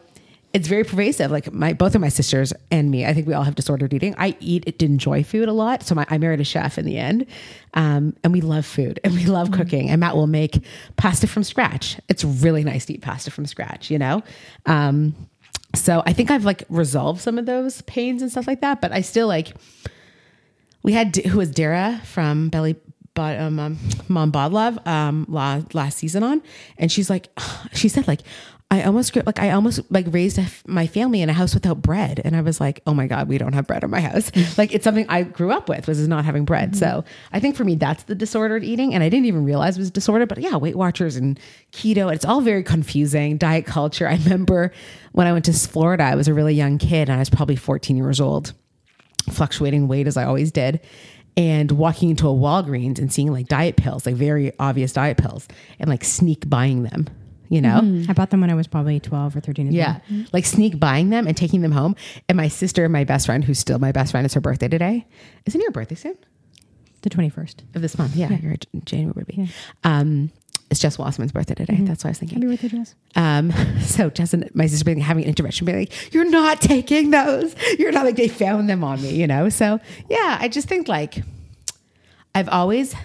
it's very pervasive. Like my both of my sisters and me, I think we all have disordered eating. I eat to enjoy food a lot. So my, I married a chef in the end. Um, and we love food and we love cooking. And Matt will make pasta from scratch. It's really nice to eat pasta from scratch, you know? Um, so I think I've like resolved some of those pains and stuff like that, but I still like we had who was Dara from Belly Bod- um, um, Mom Bod Love um, last season on, and she's like, she said like, I almost grew- like I almost like raised my family in a house without bread, and I was like, oh my god, we don't have bread in my house. Mm. like it's something I grew up with was not having bread. Mm-hmm. So I think for me that's the disordered eating, and I didn't even realize it was disordered. But yeah, Weight Watchers and keto, it's all very confusing. Diet culture. I remember when I went to Florida, I was a really young kid, and I was probably 14 years old fluctuating weight as I always did. And walking into a Walgreens and seeing like diet pills, like very obvious diet pills, and like sneak buying them, you know? I bought them when I was probably 12 or 13 as Yeah. well. Like sneak buying them and taking them home. And my sister, my best friend, who's still my best friend, it's her birthday today. Isn't your birthday soon? The 21st. Of this month. Yeah. You're a January baby. Um, it's Jess Wasserman's birthday today. That's what I was thinking. Happy birthday, Jess. Um, so Jess and my sister being having an intervention, being like, "You're not taking those. You're not like they found them on me," you know. So yeah, I just think like I've always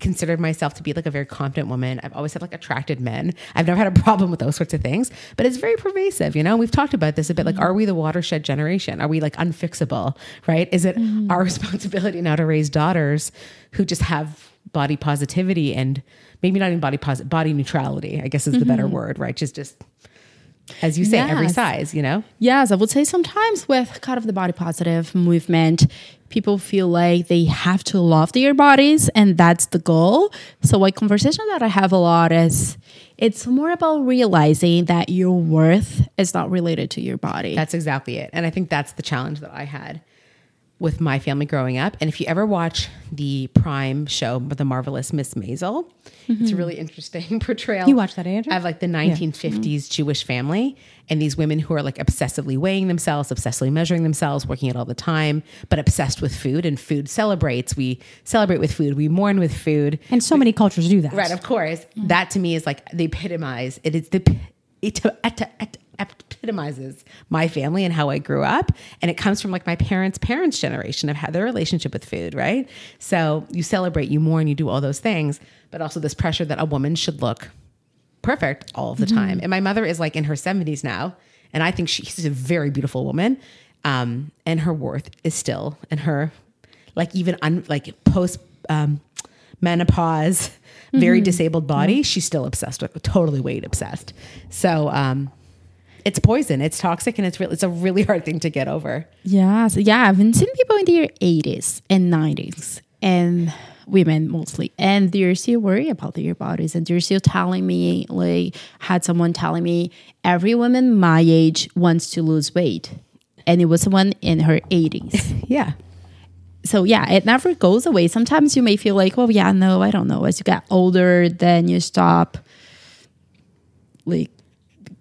considered myself to be like a very confident woman. I've always had like attracted men. I've never had a problem with those sorts of things, but it's very pervasive. You know, we've talked about this a bit. Like, mm-hmm. are we the watershed generation? Are we like unfixable? Right? Is it mm-hmm. our responsibility now to raise daughters who just have body positivity and maybe not even body posit body neutrality? I guess is the better mm-hmm. word, right? Just just as you say, every size. You know. Yes, I would say sometimes with kind of the body positive movement, people feel like they have to love their bodies and that's the goal. So, a conversation that I have a lot is it's more about realizing that your worth is not related to your body. That's exactly it. And I think that's the challenge that I had with my family growing up. And if you ever watch the Prime show, The Marvelous Miss Maisel, it's a mm-hmm. really interesting portrayal. You watched that, Andrew? Of like the 1950s Jewish family and these women who are like obsessively weighing themselves, obsessively measuring themselves, working it all the time, but obsessed with food. And food celebrates. We celebrate with food. We mourn with food. And so many cultures do that. Right, of course. Mm. That to me is like the epitomize. It is the p- it, et, et, epitomizes my family and how I grew up, and it comes from like my parents' parents' generation of how their relationship with food. Right, so you celebrate, you mourn, you do all those things, but also this pressure that a woman should look perfect all of the time. And my mother is like in her seventies now, and I think she's a very beautiful woman, um, and her worth is still in her like even un, like post um, menopause, very disabled body. She's still obsessed with totally weight obsessed. So um, it's poison. It's toxic, and it's really it's a really hard thing to get over. Yes, yeah, I've been seeing people in their 80s and 90s and women mostly, and they're still worried about their bodies, and they're still telling me, like, had someone telling me, every woman my age wants to lose weight, and it was someone in her 80s. Yeah. So yeah, it never goes away. Sometimes you may feel like, well, yeah, no, I don't know. As you get older, then you stop like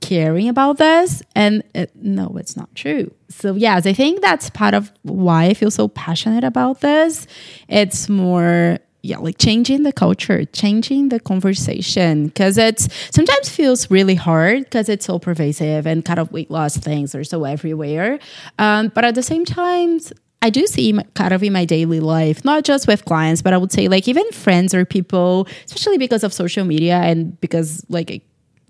caring about this and it, no it's not true so yes i think that's part of why i feel so passionate about this it's more yeah like changing the culture changing the conversation because it's sometimes feels really hard because it's so pervasive and kind of weight loss things are so everywhere um, but at the same time I do see kind of in my daily life, not just with clients, but I would say like even friends or people, especially because of social media and because like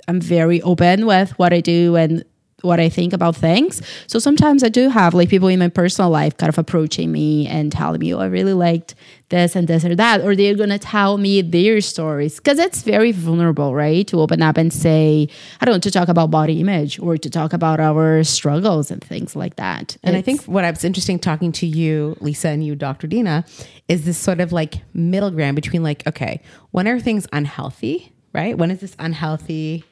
I'm very open with what I do and what I think about things. So sometimes I do have like people in my personal life kind of approaching me and telling me, oh, I really liked this and this or that, or they're gonna tell me their stories because it's very vulnerable, right? To open up and say, I don't know, to talk about body image or to talk about our struggles and things like that. And I think what I was interesting talking to you, Lisa, and you, Dr. Dina, is this sort of like middle ground between like, okay, when are things unhealthy, right? When is this unhealthy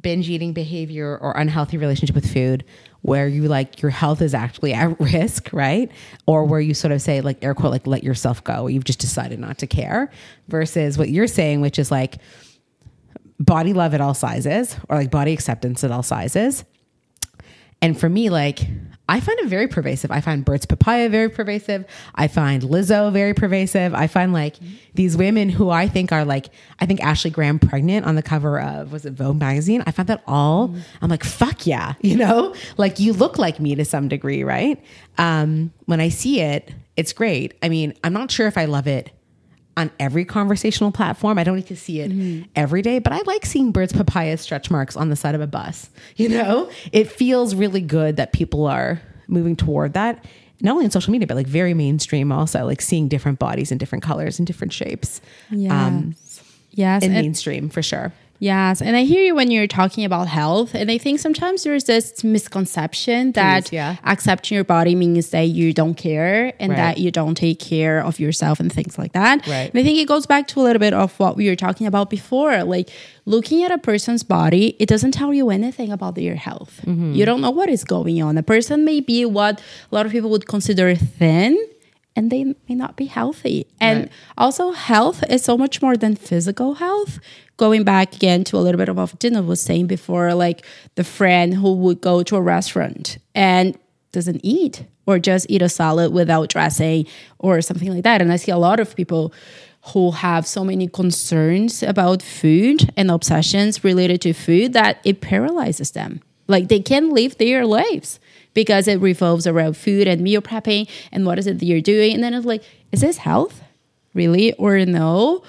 binge eating behavior or unhealthy relationship with food where you like your health is actually at risk, right? Or where you sort of say, like, air quote, like, let yourself go, you've just decided not to care versus what you're saying, which is like body love at all sizes or like body acceptance at all sizes. And for me, like, I find it very pervasive. I find Birds Papaya very pervasive. I find Lizzo very pervasive. I find like these women who I think are like, I think Ashley Graham pregnant on the cover of, was it Vogue magazine? I find that all, I'm like, fuck yeah, you know? Like, you look like me to some degree, right? Um, when I see it, it's great. I mean, I'm not sure if I love it on every conversational platform. I don't need to see it every day, but I like seeing birds papaya stretch marks on the side of a bus. You know, it feels really good that people are moving toward that. Not only on social media, but like very mainstream also, like seeing different bodies and different colors and different shapes. Um, yes, in and- mainstream for sure. Yes, and I hear you when you're talking about health, and I think sometimes there's this misconception that yeah. accepting your body means that you don't care and Right. that you don't take care of yourself and things like that. Right. And I think it goes back to a little bit of what we were talking about before, like looking at a person's body, it doesn't tell you anything about their health. Mm-hmm. You don't know what is going on. A person may be what a lot of people would consider thin and they may not be healthy. And Right. also, health is so much more than physical health. Going back again to a little bit of what Dina was saying before, like the friend who would go to a restaurant and doesn't eat or just eat a salad without dressing or something like that. And I see a lot of people who have so many concerns about food and obsessions related to food that it paralyzes them. Like they can't live their lives because it revolves around food and meal prepping and what is it that you're doing. And then it's like, is this health? Really? Or no?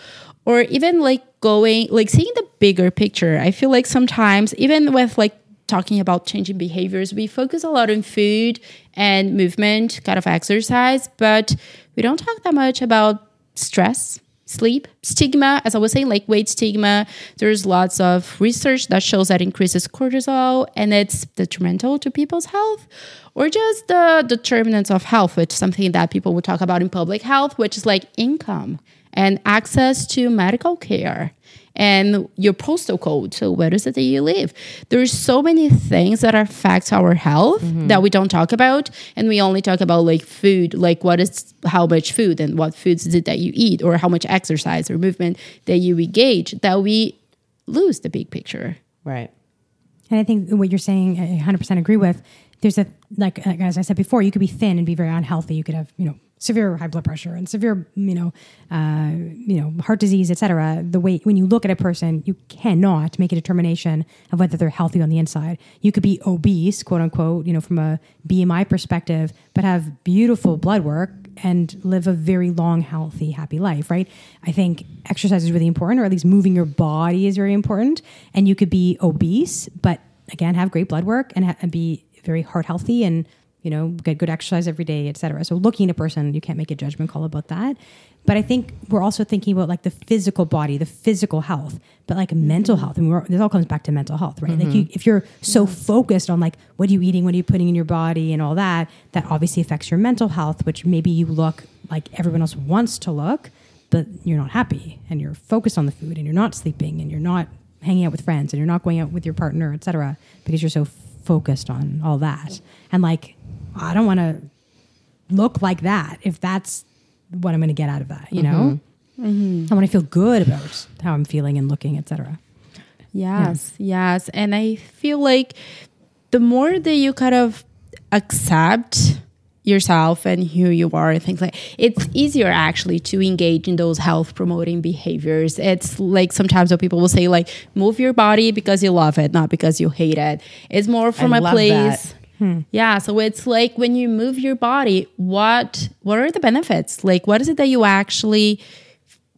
Or even like going, like seeing the bigger picture. I feel like sometimes, even with like talking about changing behaviors, we focus a lot on food and movement, kind of exercise, but we don't talk that much about stress sleep stigma. As i was saying like weight stigma. There's lots of research that shows that increases cortisol and it's detrimental to people's health or just the determinants of health which is something that people would talk about in public health which is like income and access to medical care and your postal code. So where is it that you live? There's so many things that affect our health mm-hmm. that we don't talk about, and we only talk about like food, like what is how much food and what foods is it that you eat, or how much exercise or movement that you engage. That we lose the big picture. Right. And I think what you're saying, I 100% agree with. There's a, like, like, as I said before, you could be thin and be very unhealthy. You could have, you know, severe high blood pressure and severe, you know, uh, you know, heart disease, et cetera. The way, when you look at a person, you cannot make a determination of whether they're healthy on the inside. You could be obese, quote unquote, you know, from a BMI perspective, but have beautiful blood work and live a very long, healthy, happy life, right? I think exercise is really important, or at least moving your body is very important. And you could be obese, but again, have great blood work and, ha- and be very heart healthy and you know get good exercise every day, et cetera. So looking at a person, you can't make a judgment call about that. But I think we're also thinking about like the physical body, the physical health, but like mental mm-hmm. health. I mean, this all comes back to mental health, right? Like mm-hmm. you, if you're so focused on like what are you eating, what are you putting in your body, and all that, that obviously affects your mental health. Which maybe you look like everyone else wants to look, but you're not happy, and you're focused on the food, and you're not sleeping, and you're not hanging out with friends, and you're not going out with your partner, et cetera, because you're so focused on all that. And like, I don't want to look like that if that's what I'm going to get out of that, you know? Mm-hmm. Mm-hmm. I want to feel good about how I'm feeling and looking, etc. Yes, yes. And I feel like the more that you kind of accept yourself and who you are and things like it's easier actually to engage in those health promoting behaviors it's like sometimes what people will say like move your body because you love it not because you hate it it's more from I a place that. Hmm. yeah so it's like when you move your body what what are the benefits like what is it that you actually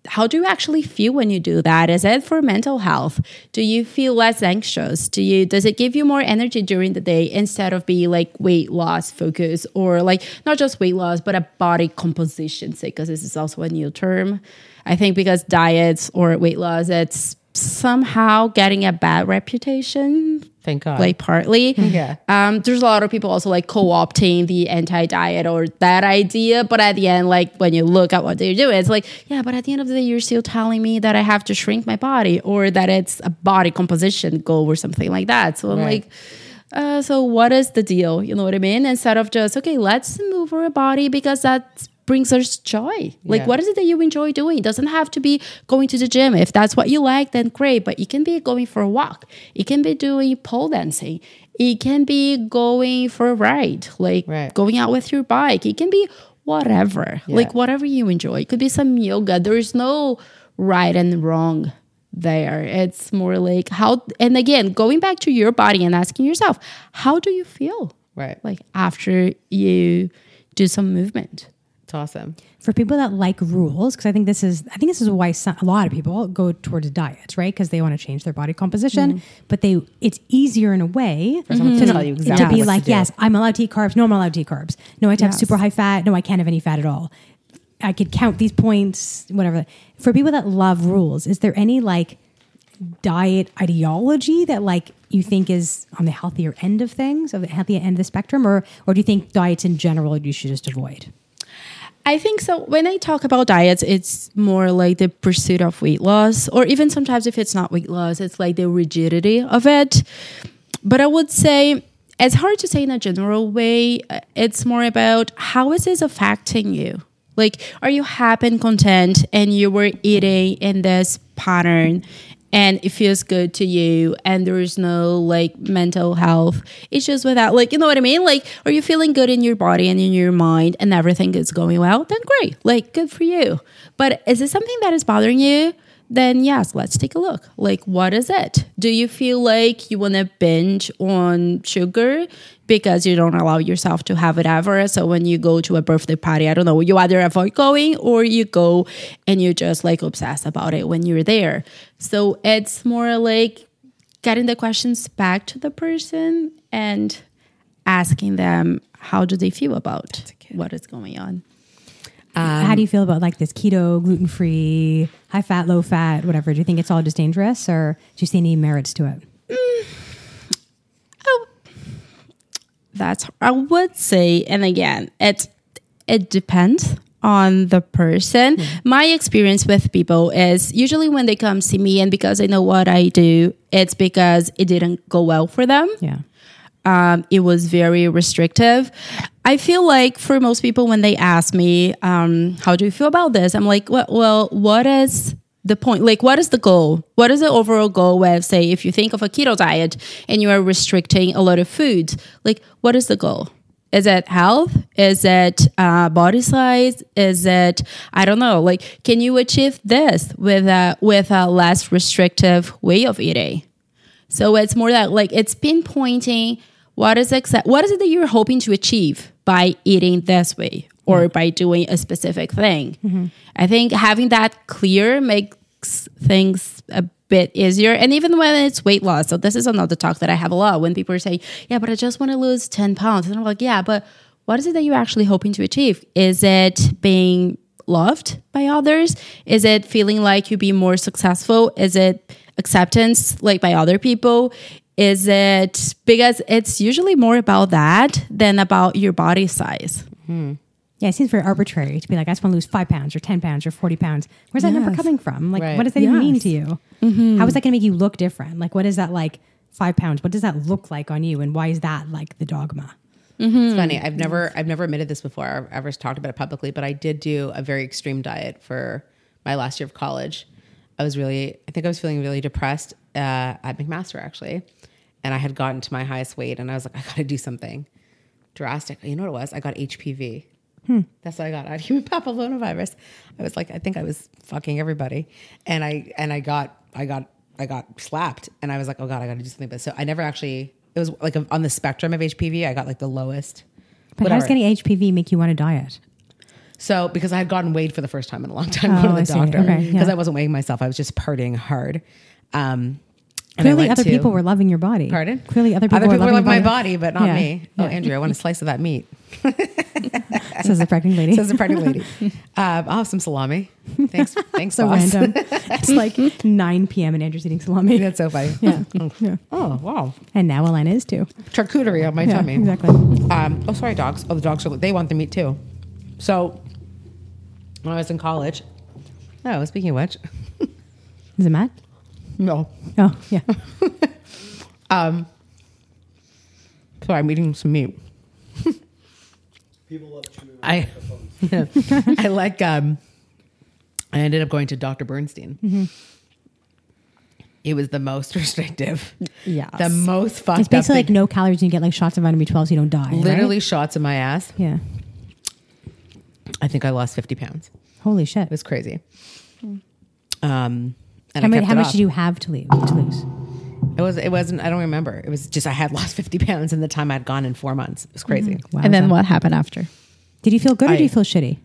how do you actually feel when you do that? Is it for mental health? Do you feel less anxious? Do you does it give you more energy during the day instead of being like weight loss focus or like not just weight loss but a body composition sake? Because this is also a new term. I think because diets or weight loss, it's somehow getting a bad reputation Thank God. like partly. Yeah. Um, there's a lot of people also like co-opting the anti-diet or that idea, but at the end, like when you look at what they're doing, it's like, yeah, but at the end of the day, you're still telling me that I have to shrink my body or that it's a body composition goal or something like that. So I'm Right. like, uh, so what is the deal? You know what I mean? Instead of just okay, let's move our body because that brings us joy. Like, Yeah. what is it that you enjoy doing? It doesn't have to be going to the gym. If that's what you like, then great. But it can be going for a walk. It can be doing pole dancing. It can be going for a ride, like Right. going out with your bike. It can be whatever, like whatever you enjoy. It could be some yoga. There's no right and wrong there. It's more like how, and again, going back to your body and asking yourself, how do you feel? right. Like after you do some movement. It's awesome. for people that like rules, because I think this is, I think this is why some, a lot of people go towards diets, right? Because they want to change their body composition, mm-hmm. but they, it's easier in a way someone to tell you exactly to be like, to yes, I'm allowed to eat carbs. No, I'm allowed to eat carbs. No, I have to have super high fat. No, I can't have any fat at all. I could count these points, whatever. For people that love rules, is there any like diet ideology that like you think is on the healthier end of things, of the healthier end of the spectrum, or or do you think diets in general you should just avoid? I think so. When I talk about diets, it's more like the pursuit of weight loss, or even sometimes if it's not weight loss, it's like the rigidity of it. But I would say it's hard to say in a general way. Uh, It's more about how is this affecting you? Like, are you happy and content and you were eating in this pattern and it feels good to you and there's no like mental health issues with that? Like, you know what I mean? Like, are you feeling good in your body and in your mind and everything is going well? Then great. Like, good for you. But is it something that is bothering you? Then yes, let's take a look. Like, what is it? Do you feel like you want to binge on sugar because you don't allow yourself to have it ever? So when you go to a birthday party, I don't know, you either avoid going or you go and you just like obsess about it when you're there. So it's more like getting the questions back to the person and asking them how do they feel about what is going on. Um, How do you feel about like this keto, gluten free, high fat, low fat, whatever? Do you think it's all just dangerous, or do you see any merits to it? Mm. Oh that's I would say, and again, it it depends on the person. My experience with people is usually when they come see me, and because I know what I do, it's because it didn't go well for them. Yeah. Um, it was very restrictive. I feel like for most people, when they ask me, um, "How do you feel about this?" I'm like, "Well, well what is the point? Like, what is the goal? What is the overall goal? With say, if you think of a keto diet and you are restricting a lot of foods, like, what is the goal?" Is it health? Is it uh, body size? Is it I don't know? Like, can you achieve this with a with a less restrictive way of eating? So it's more that like it's pinpointing what is exa- what is it that you're hoping to achieve by eating this way or by doing a specific thing. Mm-hmm. I think having that clear makes things a bit easier. And even when it's weight loss, so this is another talk that I have a lot when people are saying, "Yeah, but I just want to lose ten pounds," and I'm like, "Yeah, but what is it that you're actually hoping to achieve? Is it being loved by others? Is it feeling like you be more successful? Is it acceptance like by other people? Is it because it's usually more about that than about your body size? Hmm. Yeah, it seems very arbitrary to be like, I just want to lose five pounds or 10 pounds or 40 pounds. Where's that number coming from? Like, Right. what does that even mean to you? Mm-hmm. How is that going to make you look different? Like, what is that like five pounds? What does that look like on you? And why is that like the dogma? Mm-hmm. It's funny. I've never I've never admitted this before. I've ever talked about it publicly, but I did do a very extreme diet for my last year of college. I was really I think I was feeling really depressed uh, at McMaster actually, and I had gotten to my highest weight, and I was like, I got to do something drastic. You know what it was? I got HPV. That's what I got. I had human papillomavirus. I was like, I think I was fucking everybody, and I and I got I got I got slapped, and I was like, oh god, I got to do something. But so I never actually. It was like on the spectrum of HPV. I got like the lowest. But does getting HPV make you want to diet? So because I had gotten weighed for the first time in a long time, Oh, going to the see. doctor Okay, because yeah. I wasn't weighing myself. I was just partying hard. Um, and Clearly, other to- people were loving your body. Pardon? Clearly, other people, Other were loving my body, but not Yeah. me. Oh, Yeah. Andrew, I want a slice of that meat. Says the pregnant lady. Says the pregnant lady. Um, I'll have some salami. Thanks. Thanks, so boss. random. it's like 9 p.m. and Andrew's eating salami. That's so funny. Yeah. yeah. Oh wow, And now Alana is too. charcuterie on my Yeah, tummy. exactly. Um, oh, sorry, dogs. Oh, the dogs are. They want the meat too. So, when I was in college. Oh, speaking of which, Is it Matt? No. Oh, yeah. Um, sorry, I'm eating some meat. People love chewing on I, microphones. I like. Um, I ended up going to Dr. Bernstein. It was the most restrictive, Yes. the most fucked It's basically up like thing. no calories. You get like shots of vitamin B12 so you don't die. right? literally shots in my ass. Yeah. I think I lost 50 pounds. Holy shit. It was crazy. Um, and How, I much, kept how it much off. did you have to, leave, to lose? It was. It wasn't. I don't remember. It was just I had lost 50 pounds in the time I'd gone in four months. It was mm-hmm. crazy. Wow. and then what happened after? Did you feel good or I- do you feel shitty?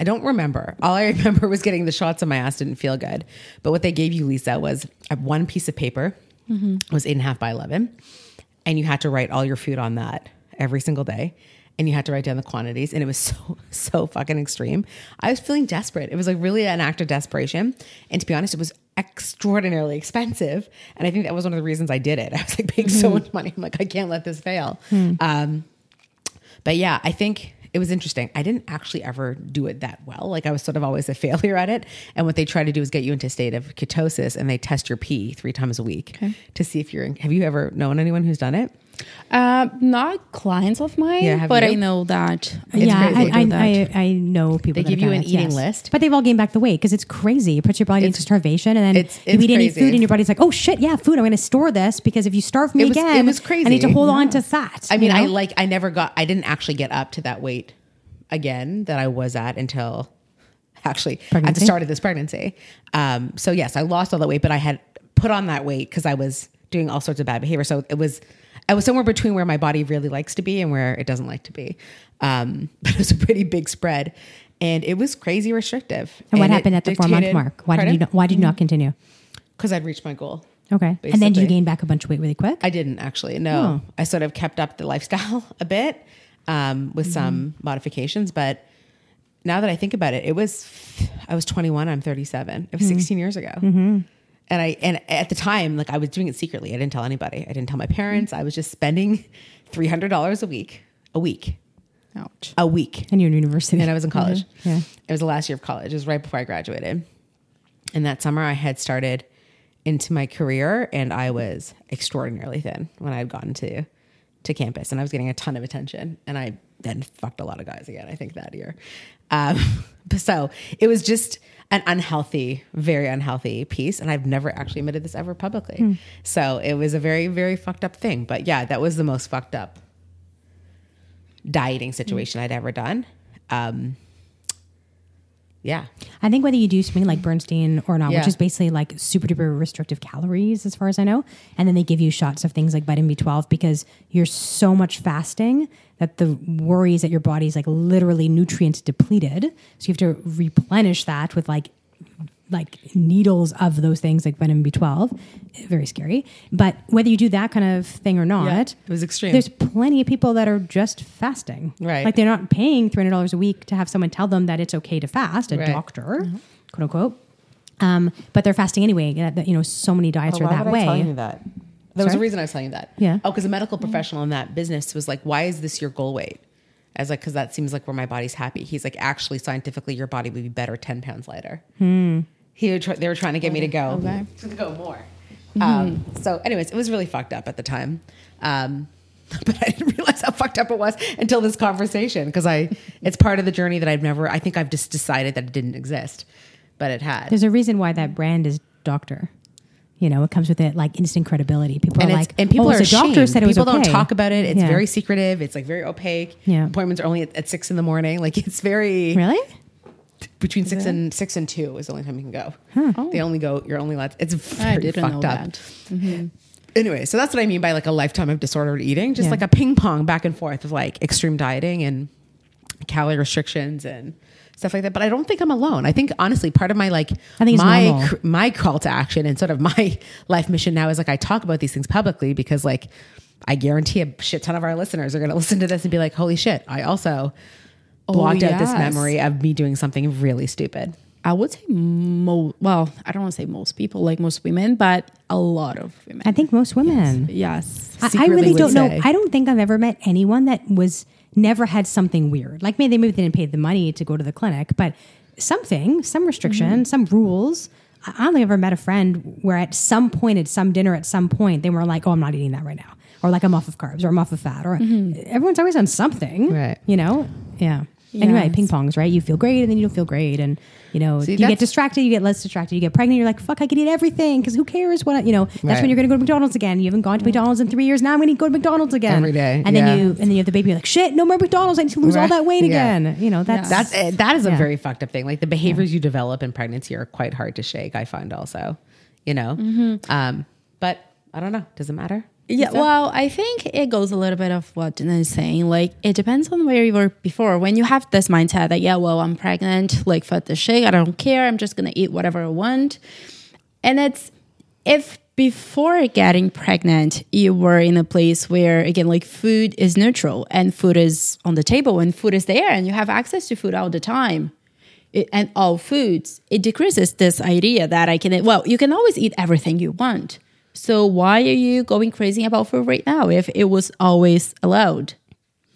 I don't remember. All I remember was getting the shots on my ass. Didn't feel good. But what they gave you, Lisa, was a one piece of paper. Mm-hmm. It was eight and a half by eleven, and you had to write all your food on that every single day. And you had to write down the quantities, and it was so so fucking extreme. I was feeling desperate. It was like really an act of desperation, and to be honest, it was extraordinarily expensive. And I think that was one of the reasons I did it. I was like paying so much money. I'm like, I can't let this fail. Um, but yeah, I think it was interesting. I didn't actually ever do it that well. Like I was sort of always a failure at it. And what they try to do is get you into a state of ketosis and they test your pee three times a week to see if you're in. Have you ever known anyone who's done it? Uh, not clients of mine, Yeah, but you? I know that. It's yeah, crazy. I, that. I, I, I know people. They that give you an eating yes. list. but they've all gained back the weight because it's crazy. It puts your body into starvation, and then it's- you it's eat any food, and your body's like, "Oh shit, yeah, food. I'm going to store this because if you starve me It was- it again, was I need to crazy. hold on to fat." I you mean, I like, I never got, I didn't actually get up to that weight again that I was at until actually at the start of this pregnancy. Um, so yes, I lost all that weight, but I had put on that weight because I was doing all sorts of bad behavior. So it was, I was somewhere between where my body really likes to be and where it doesn't like to be. Um, but it was a pretty big spread and it was crazy restrictive. and what happened at the four month mark? Why did you not, why did you not continue? Because I'd reached my goal. Okay, and then did you Basically. gain back a bunch of weight really quick? I didn't actually. No, Oh. I sort of kept up the lifestyle a bit um, with some modifications, but now that I think about it, it was I was 21. I'm 37. It was 16 years ago, and I and at the time, like I was doing it secretly. I didn't tell anybody. I didn't tell my parents. I was just spending 300 dollars a week, a week, Ouch. a week. And you're in university, And I was in college. Yeah. It was the last year of college. It was right before I graduated. And that summer I had started into my career and I was extraordinarily thin when I had gotten to to campus and I was getting a ton of attention and I then fucked a lot of guys again, I think that year. Um, so it was just an unhealthy, very unhealthy piece. And I've never actually admitted this ever publicly. So it was a very, very fucked up thing. But yeah, that was the most fucked up dieting situation I'd ever done. Um, yeah. I think whether you do something like Bernstein or not, Yeah. which is basically like super duper restrictive calories, as far as I know, and then they give you shots of things like vitamin B12 because you're so much fasting that the worry is that your body's like literally nutrient depleted. So you have to replenish that with like like needles of those things like vitamin B12. Very scary. But whether you do that kind of thing or not, Yeah, it was extreme. There's plenty of people that are just fasting. Right. Like they're not paying $300 a week to have someone tell them that it's okay to fast, a Right. doctor, quote unquote. Um, but they're fasting anyway. That, that, you know, so many diets are that way. That? There was a reason I was telling you that. Yeah. Oh, because a medical professional in that business was like, "Why is this your goal weight?" I was like, "Because that seems like where my body's happy." He's like, "Actually, scientifically, your body would be better ten pounds lighter." He would try, they were trying to get me to go Okay. to go more. Um, so, anyways, it was really fucked up at the time. Um, but I didn't realize how fucked up it was until this conversation because I it's part of the journey that I've never. I think I've just decided that it didn't exist, but it had. There's a reason why that brand is doctor. You know, it comes with it like instant credibility. People and are like, and people oh, are so doctor said it was people okay. don't talk about it. It's Yeah. very secretive. It's like very opaque. Yeah. Appointments are only at, at six in the morning. Like it's very Really? between six and six and two is the only time you can go. They oh. only go. You're only allowed. It's very fucked know up. that. Anyway, so that's what I mean by like a lifetime of disordered eating. Just Yeah. like a ping pong back and forth of like extreme dieting and calorie restrictions and stuff like that. But I don't think I'm alone. I think honestly, part of my like I think my cr- my call to action and sort of my life mission now is like I talk about these things publicly because like I guarantee a shit ton of our listeners are going to listen to this and be like, "Holy shit! I also oh, blocked out this memory of me doing something really stupid." I would say mo well, I don't want to say most people, like most women, but a lot of women. I think most women. yes. I- I really don't know. I don't think I've ever met anyone that was never had something weird. Like maybe they maybe they didn't pay the money to go to the clinic, but something, some restriction, Mm-hmm. some rules. I I don't think I've ever met a friend where at some point at some dinner at some point they were like, "Oh, I'm not eating that right now," or like I'm off of carbs, or I'm off of fat, or everyone's always on something, Right. You know, yeah. Anyway, Yes. ping pongs, right? You feel great, and then you don't feel great, and you know See, you get distracted, you get less distracted, you get pregnant. You're like, "Fuck, I can eat everything," because who cares what I, you know? That's Right. when you're going to go to McDonald's again. You haven't gone to McDonald's in three years. Now I'm going to go to McDonald's again Every day, And then yeah. you and then you have the baby. You're like, shit, no more McDonald's. I need to lose all that weight Yeah. again. You know, that's That's eh, that is a very fucked up thing. Like the behaviors you develop in pregnancy are quite hard to shake. I find also, you know. Mm-hmm. Um, but I don't know. Does it matter? Yeah, well, I think it goes a little bit of what Dina is saying. Like, it depends on where you were before. When you have this mindset that, yeah, well, I'm pregnant, like, fuck the shit, I don't care, I'm just gonna eat whatever I want. And it's if before getting pregnant, you were in a place where, again, like, food is neutral and food is on the table and food is there and you have access to food all the time. It, and all foods, it decreases this idea that I can, well, you can always eat everything you want. So why are you going crazy about food right now if it was always allowed?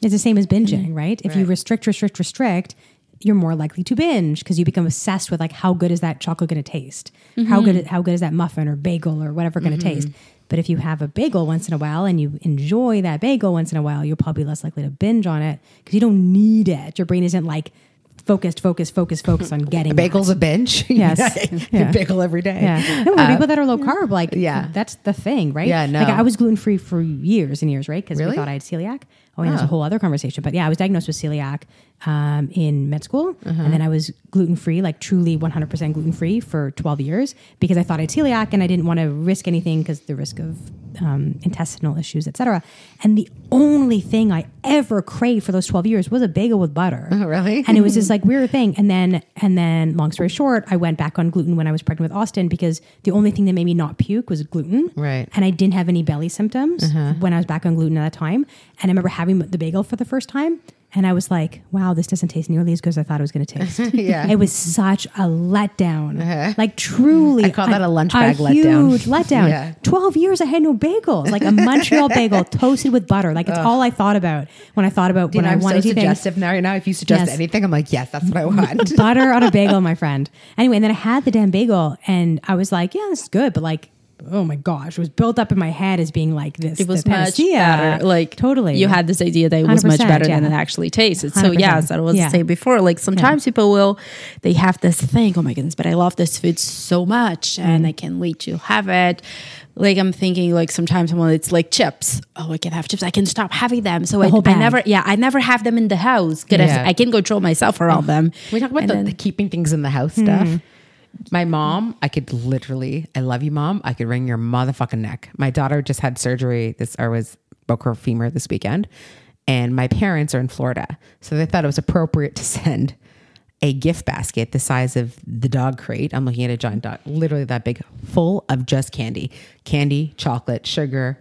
It's the same as binging, Mm-hmm. right? If you restrict, restrict, restrict, you're more likely to binge because you become obsessed with like how good is that chocolate going to taste? How Mm-hmm. good how good is that muffin or bagel or whatever going to taste? But if you have a bagel once in a while and you enjoy that bagel once in a while, you're probably less likely to binge on it because you don't need it. Your brain isn't like focused, focused, focused, focused on getting A that. bagel's a binge. Yes. Yeah. bagel every day. Yeah. No, for people that are low carb, like, Uh, yeah. that's the thing, right? Yeah, no. Like, I was gluten free for years and years, right? Because Really? we thought I had celiac. Oh, yeah, that's a whole other conversation. But yeah, I was diagnosed with celiac um, in med school. Uh-huh. And then I was gluten free, like truly 100% gluten free for 12 years because I thought I had celiac and I didn't want to risk anything because the risk of um, intestinal issues, et cetera. And the only thing I ever craved for those 12 years was a bagel with butter. Oh, really? And it was this like weird thing. And then, and then, long story short, I went back on gluten when I was pregnant with Austin because the only thing that made me not puke was gluten. Right. And I didn't have any belly symptoms when I was back on gluten at that time. And I remember having the bagel for the first time. And I was like, wow, this doesn't taste nearly as good as I thought it was going to taste. Yeah. It was such a letdown. Uh-huh. Like, truly. I call that a lunch bag letdown. huge letdown. Yeah. 12 years I had no bagels, like a Montreal bagel toasted with butter. Like, it's all I thought about when I thought about when I I'm so wanted to eat things suggestive now. Now, if you suggest Yes. anything, I'm like, yes, that's what I want. butter on a bagel, my friend. Anyway, and then I had the damn bagel, and I was like, yeah, this is good, but like, oh my gosh, it was built up in my head as being like this. It was the much panacea. better. Like totally, you had this idea that it was much 100%, better than it actually tasted. So 100%, yes, I was yeah. saying before. Like sometimes people will, they have this thing. Oh my goodness, but I love this food so much, Mm. and I can't wait to have it. Like I'm thinking, like sometimes when it's like chips. Oh, I can have chips. I can stop having them. So I, whole I never, yeah, I never have them in the house because Yeah. I can control myself around them. we talk about the, then- the keeping things in the house stuff. My mom, I could literally, I love you, mom. I could wring your motherfucking neck. My daughter just had surgery this, or was broke her femur this weekend, and my parents are in Florida, so they thought it was appropriate to send a gift basket the size of the dog crate. I'm looking at a giant dog, literally that big, full of just candy, candy, chocolate, sugar,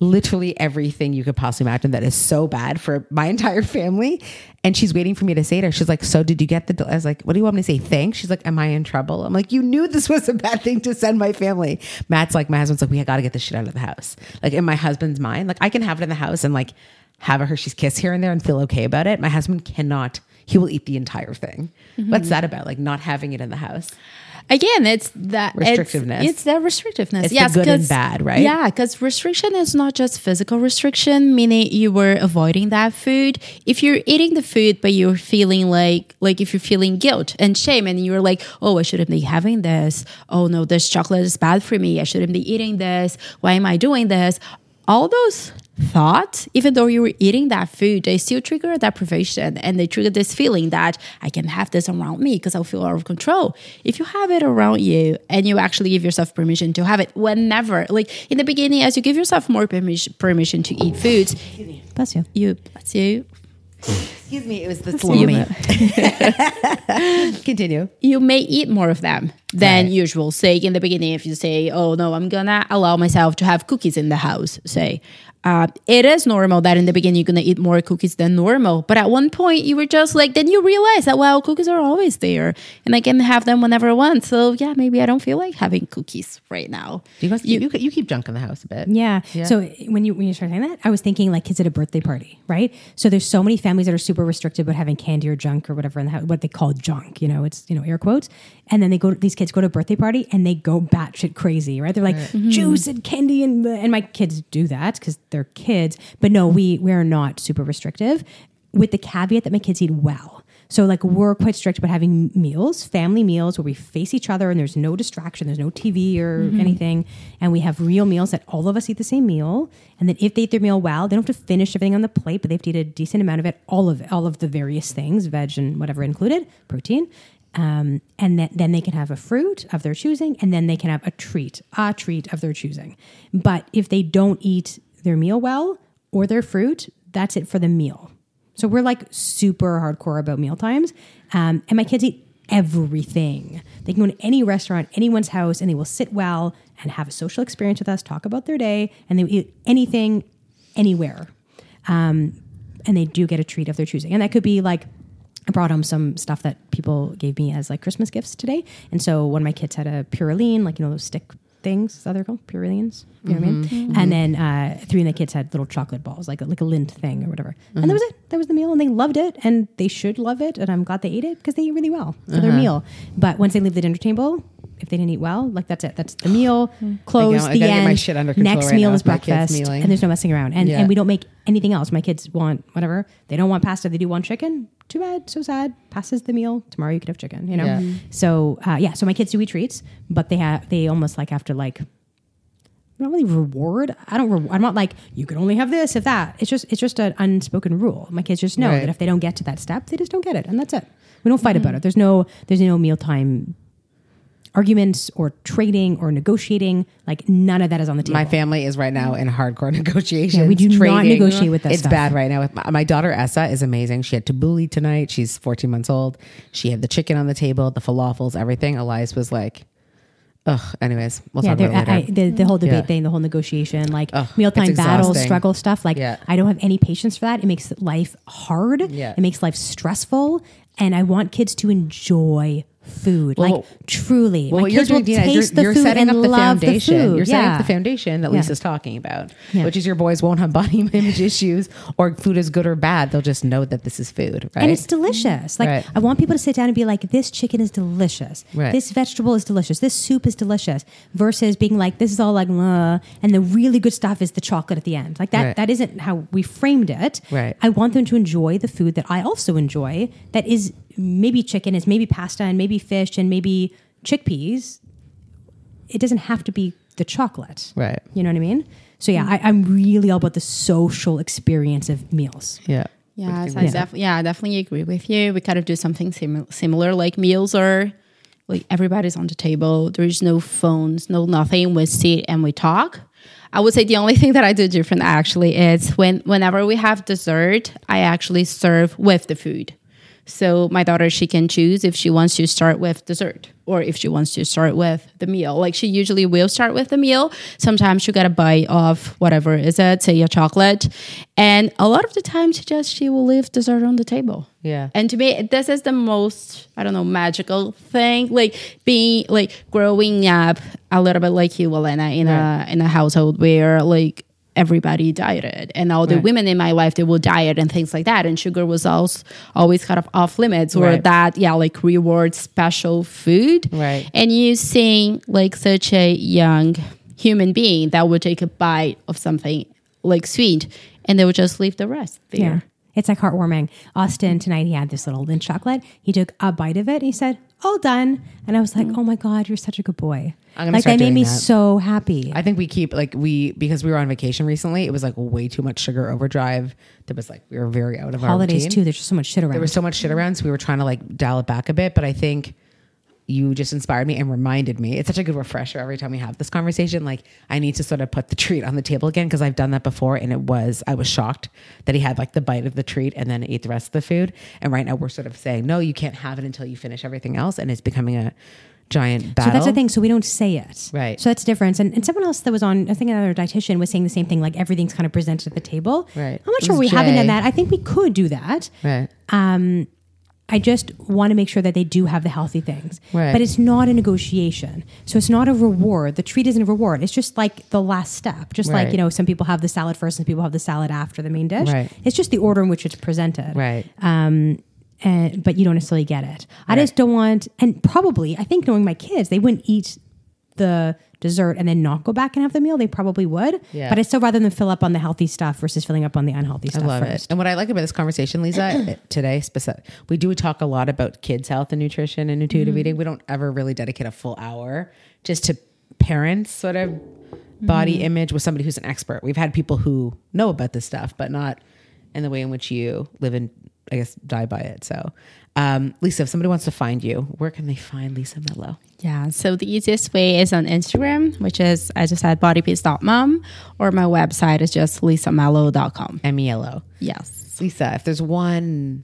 literally everything you could possibly imagine that is so bad for my entire family. And she's waiting for me to say to her, she's like, So did you get the? I was like, What do you want me to say? Thanks. She's like, Am I in trouble? I'm like, You knew this was a bad thing to send my family. Matt's like, My husband's like, We got to get this shit out of the house. Like in my husband's mind, like I can have it in the house and like have a Hershey's kiss here and there and feel okay about it. My husband cannot. He will eat the entire thing. Mm-hmm. What's that about? Like not having it in the house? Again, it's that Restrictiveness. It's, that restrictiveness. It's yes, good and bad, right? Yeah, because restriction is not just physical restriction, meaning you were avoiding that food. If you're eating the food, but you're feeling like, like if you're feeling guilt and shame, and you're like, oh, I shouldn't be having this. Oh no, this chocolate is bad for me. I shouldn't be eating this. Why am I doing this? All those thoughts, even though you were eating that food, they still trigger deprivation and they trigger this feeling that I can have this around me because I'll feel out of control. If you have it around you and you actually give yourself permission to have it whenever, like in the beginning, as you give yourself more permission, permission to eat foods, Bless you. you, bless you, Excuse me, it was the salami. Continue. you may eat more of them than Right. usual. Say in the beginning, if you say, "Oh no, I'm gonna allow myself to have cookies in the house," say. Uh, it is normal that in the beginning you're gonna eat more cookies than normal, but at one point you were just like, then you realize that well, cookies are always there, and I can have them whenever I want. So yeah, maybe I don't feel like having cookies right now. Do you guys you, you, keep junk in the house a bit? Yeah. So when you when you started saying that, I was thinking like kids at a birthday party, right? So there's so many families that are super restricted about having candy or junk or whatever in the house, what they call junk. You know, it's you know air quotes. And then they go. These kids go to a birthday party and they go batshit crazy, right? They're like mm-hmm. juice and candy and and my kids do that because they're kids. But no, we we are not super restrictive, with the caveat that my kids eat well. So like we're quite strict about having meals, family meals where we face each other and there's no distraction, there's no TV or anything, and we have real meals that all of us eat the same meal. And then if they eat their meal well, they don't have to finish everything on the plate, but they have to eat a decent amount of it, all of it, all of the various things, veg and whatever included, protein. Um, and then, then they can have a fruit of their choosing, and then they can have a treat, a treat of their choosing. But if they don't eat their meal well or their fruit, that's it for the meal. So we're like super hardcore about meal times. Um, and my kids eat everything. They can go to any restaurant, anyone's house, and they will sit well and have a social experience with us, talk about their day, and they eat anything, anywhere. Um, and they do get a treat of their choosing. And that could be like, I brought home some stuff that people gave me as like Christmas gifts today. And so one of my kids had a Pirouline, like, you know, those stick things, is that they're called? Piroulines? You know what I mean? Mm-hmm. Mm-hmm. And then uh, three of the kids had little chocolate balls, like a, like a Lindt thing or whatever. And that mm-hmm. was it. That was the meal. And they loved it. And they should love it. And I'm glad they ate it because they eat really well for their uh-huh. meal. But once they leave the dinner table, if they didn't eat well, like that's it. That's the meal, close, the end. my shit under control Next right meal now is my kids breakfast. mealing. And there's no messing around. And, Yeah. and we don't make anything else. My kids want whatever. They don't want pasta. They do want chicken. Too bad. So sad. Passes the meal. Tomorrow you could have chicken, you know? Yeah. Mhm. So, uh, yeah. So my kids do eat treats, but they have, they almost like have to like, not really reward. I don't. Re- I'm not like you can only have this if that. It's just it's just an unspoken rule. My kids just know Right. that if they don't get to that step, they just don't get it, and that's it. We don't fight about it. There's no there's no mealtime arguments or trading or negotiating. Like none of that is on the table. My family is right now in hardcore negotiations. Yeah, we do not negotiate with that It's stuff. bad right now. With my, my daughter Essa is amazing. She had tabbouleh tonight. She's 14 months old. She had the chicken on the table, the falafels, everything. Elias was like, ugh. Anyways, we'll yeah, talk about it later. I, the, the whole debate Yeah. thing, the whole negotiation, like Ugh, mealtime battles, struggle stuff. Like Yeah. I don't have any patience for that. It makes life hard. Yeah. It makes life stressful, and I want kids to enjoy food, Well, like truly. well, My kids will Dina, taste you're, the you're food setting and up the love foundation. The food. You're setting yeah. up the foundation that Yeah. Lisa's talking about, Yeah. which is your boys won't have body image issues or food is good or bad. They'll just know that this is food, right? And it's delicious. Like Right. I want people to sit down and be like, "This chicken is delicious. Right. This vegetable is delicious. This soup is delicious." Versus being like, "This is all like," and the really good stuff is the chocolate at the end. Like that. Right. That isn't how we framed it. Right. I want them to enjoy the food that I also enjoy. That is maybe chicken, is maybe pasta, and maybe fish, and maybe chickpeas. It doesn't have to be the chocolate. Right. You know what I mean? So yeah, I, I'm really all about the social experience of meals. yeah. Yeah, so I think? def- yeah, I definitely agree with you. We kind of do something sim- similar. Like meals are like everybody's on the table. There's no phones, no nothing. We sit and we talk. I would say the only thing that I do different actually is when whenever we have dessert, I actually serve with the food. So my daughter, she can choose if she wants to start with dessert or if she wants to start with the meal. Like she usually will start with the meal. Sometimes she get a bite of whatever is it, say a chocolate, and a lot of the time she just she will leave dessert on the table. Yeah. And to me, this is the most I don't know magical thing. Like being like growing up a little bit like you, Elena, in a in a household where like everybody dieted and all the Right. women in my life they will diet and things like that and sugar was also always kind of off limits or Right. that yeah like reward special food Right. and you seeing like such a young human being that would take a bite of something like sweet and they would just leave the rest there Yeah. It's like heartwarming. Austin tonight he had this little Lindt chocolate. He took a bite of it and he said, All done. And I was like, mm. Oh my God, you're such a good boy. I'm gonna Like that made me that. so happy. I think we keep like we because we were on vacation recently. It was like way too much sugar overdrive. There was like we were very out of our Holidays too, there's just so much shit around. There was so much shit around, so we were trying to like dial it back a bit. But I think, you just inspired me and reminded me. It's such a good refresher every time we have this conversation. Like I need to sort of put the treat on the table again because I've done that before and it was I was shocked that he had like the bite of the treat and then ate the rest of the food. And right now we're sort of saying no, you can't have it until you finish everything else, and it's becoming a giant battle. So that's the thing. So we don't say it. Right. So that's the difference. And, and someone else that was on, I think another dietitian was saying the same thing, like everything's kind of presented at the table. Right. I'm not sure we haven't done that. I think we could do that. Right. Um, I just want to make sure that they do have the healthy things. Right. But it's not a negotiation. So it's not a reward. The treat isn't a reward. It's just like the last step. Just like, you know, some people have the salad first and people have the salad after the main dish. Right. It's just the order in which it's presented. Right. Um, and, but you don't necessarily get it. I just don't want, and probably, I think knowing my kids, they wouldn't eat the dessert and then not go back and have the meal. They probably would. Yeah. But I still rather than fill up on the healthy stuff versus filling up on the unhealthy I stuff love first. it. And what I like about this conversation, Lisa, today, specific, we do talk a lot about kids' health and nutrition and intuitive mm-hmm. eating. We don't ever really dedicate a full hour just to parents' sort of body mm-hmm. image with somebody who's an expert. We've had people who know about this stuff, but not in the way in which you live and, I guess, die by it. So, um, Lisa, if somebody wants to find you, where can they find Lisa Mello? Yeah, so the easiest way is on Instagram, which is, I just said, bodypiece.mom, or my website is just lisamello.com. M E L O. Yes. Lisa, if there's one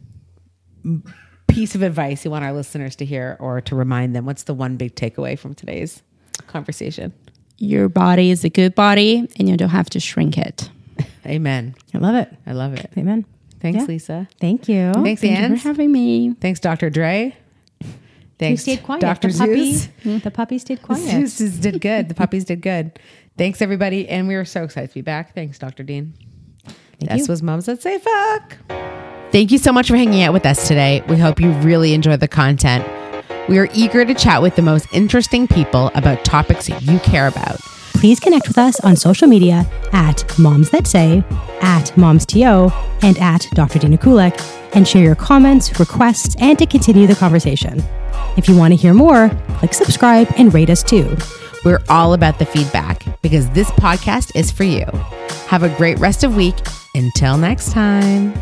piece of advice you want our listeners to hear or to remind them, what's the one big takeaway from today's conversation? Your body is a good body, and you don't have to shrink it. Amen. I love it. I love it. Amen. Thanks, Yeah. Lisa. Thank you. Thanks, Thank Anne. for having me. Thanks, Dr. Dre. You Thanks, stayed quiet. Dr. The puppy, Zeus. Hmm, the puppy stayed quiet. Zeus did good. The puppies did good. Thanks, everybody. And we were so excited to be back. Thanks, Dr. Dean. Thank this you. was Moms That Say Fuck. Thank you so much for hanging out with us today. We hope you really enjoyed the content. We are eager to chat with the most interesting people about topics you care about. Please connect with us on social media at Moms That Say, at MomsTO, and at Dr. Dina Kulik, and share your comments, requests, and to continue the conversation. If you want to hear more, click subscribe and rate us too. We're all about the feedback because this podcast is for you. Have a great rest of week. Until next time.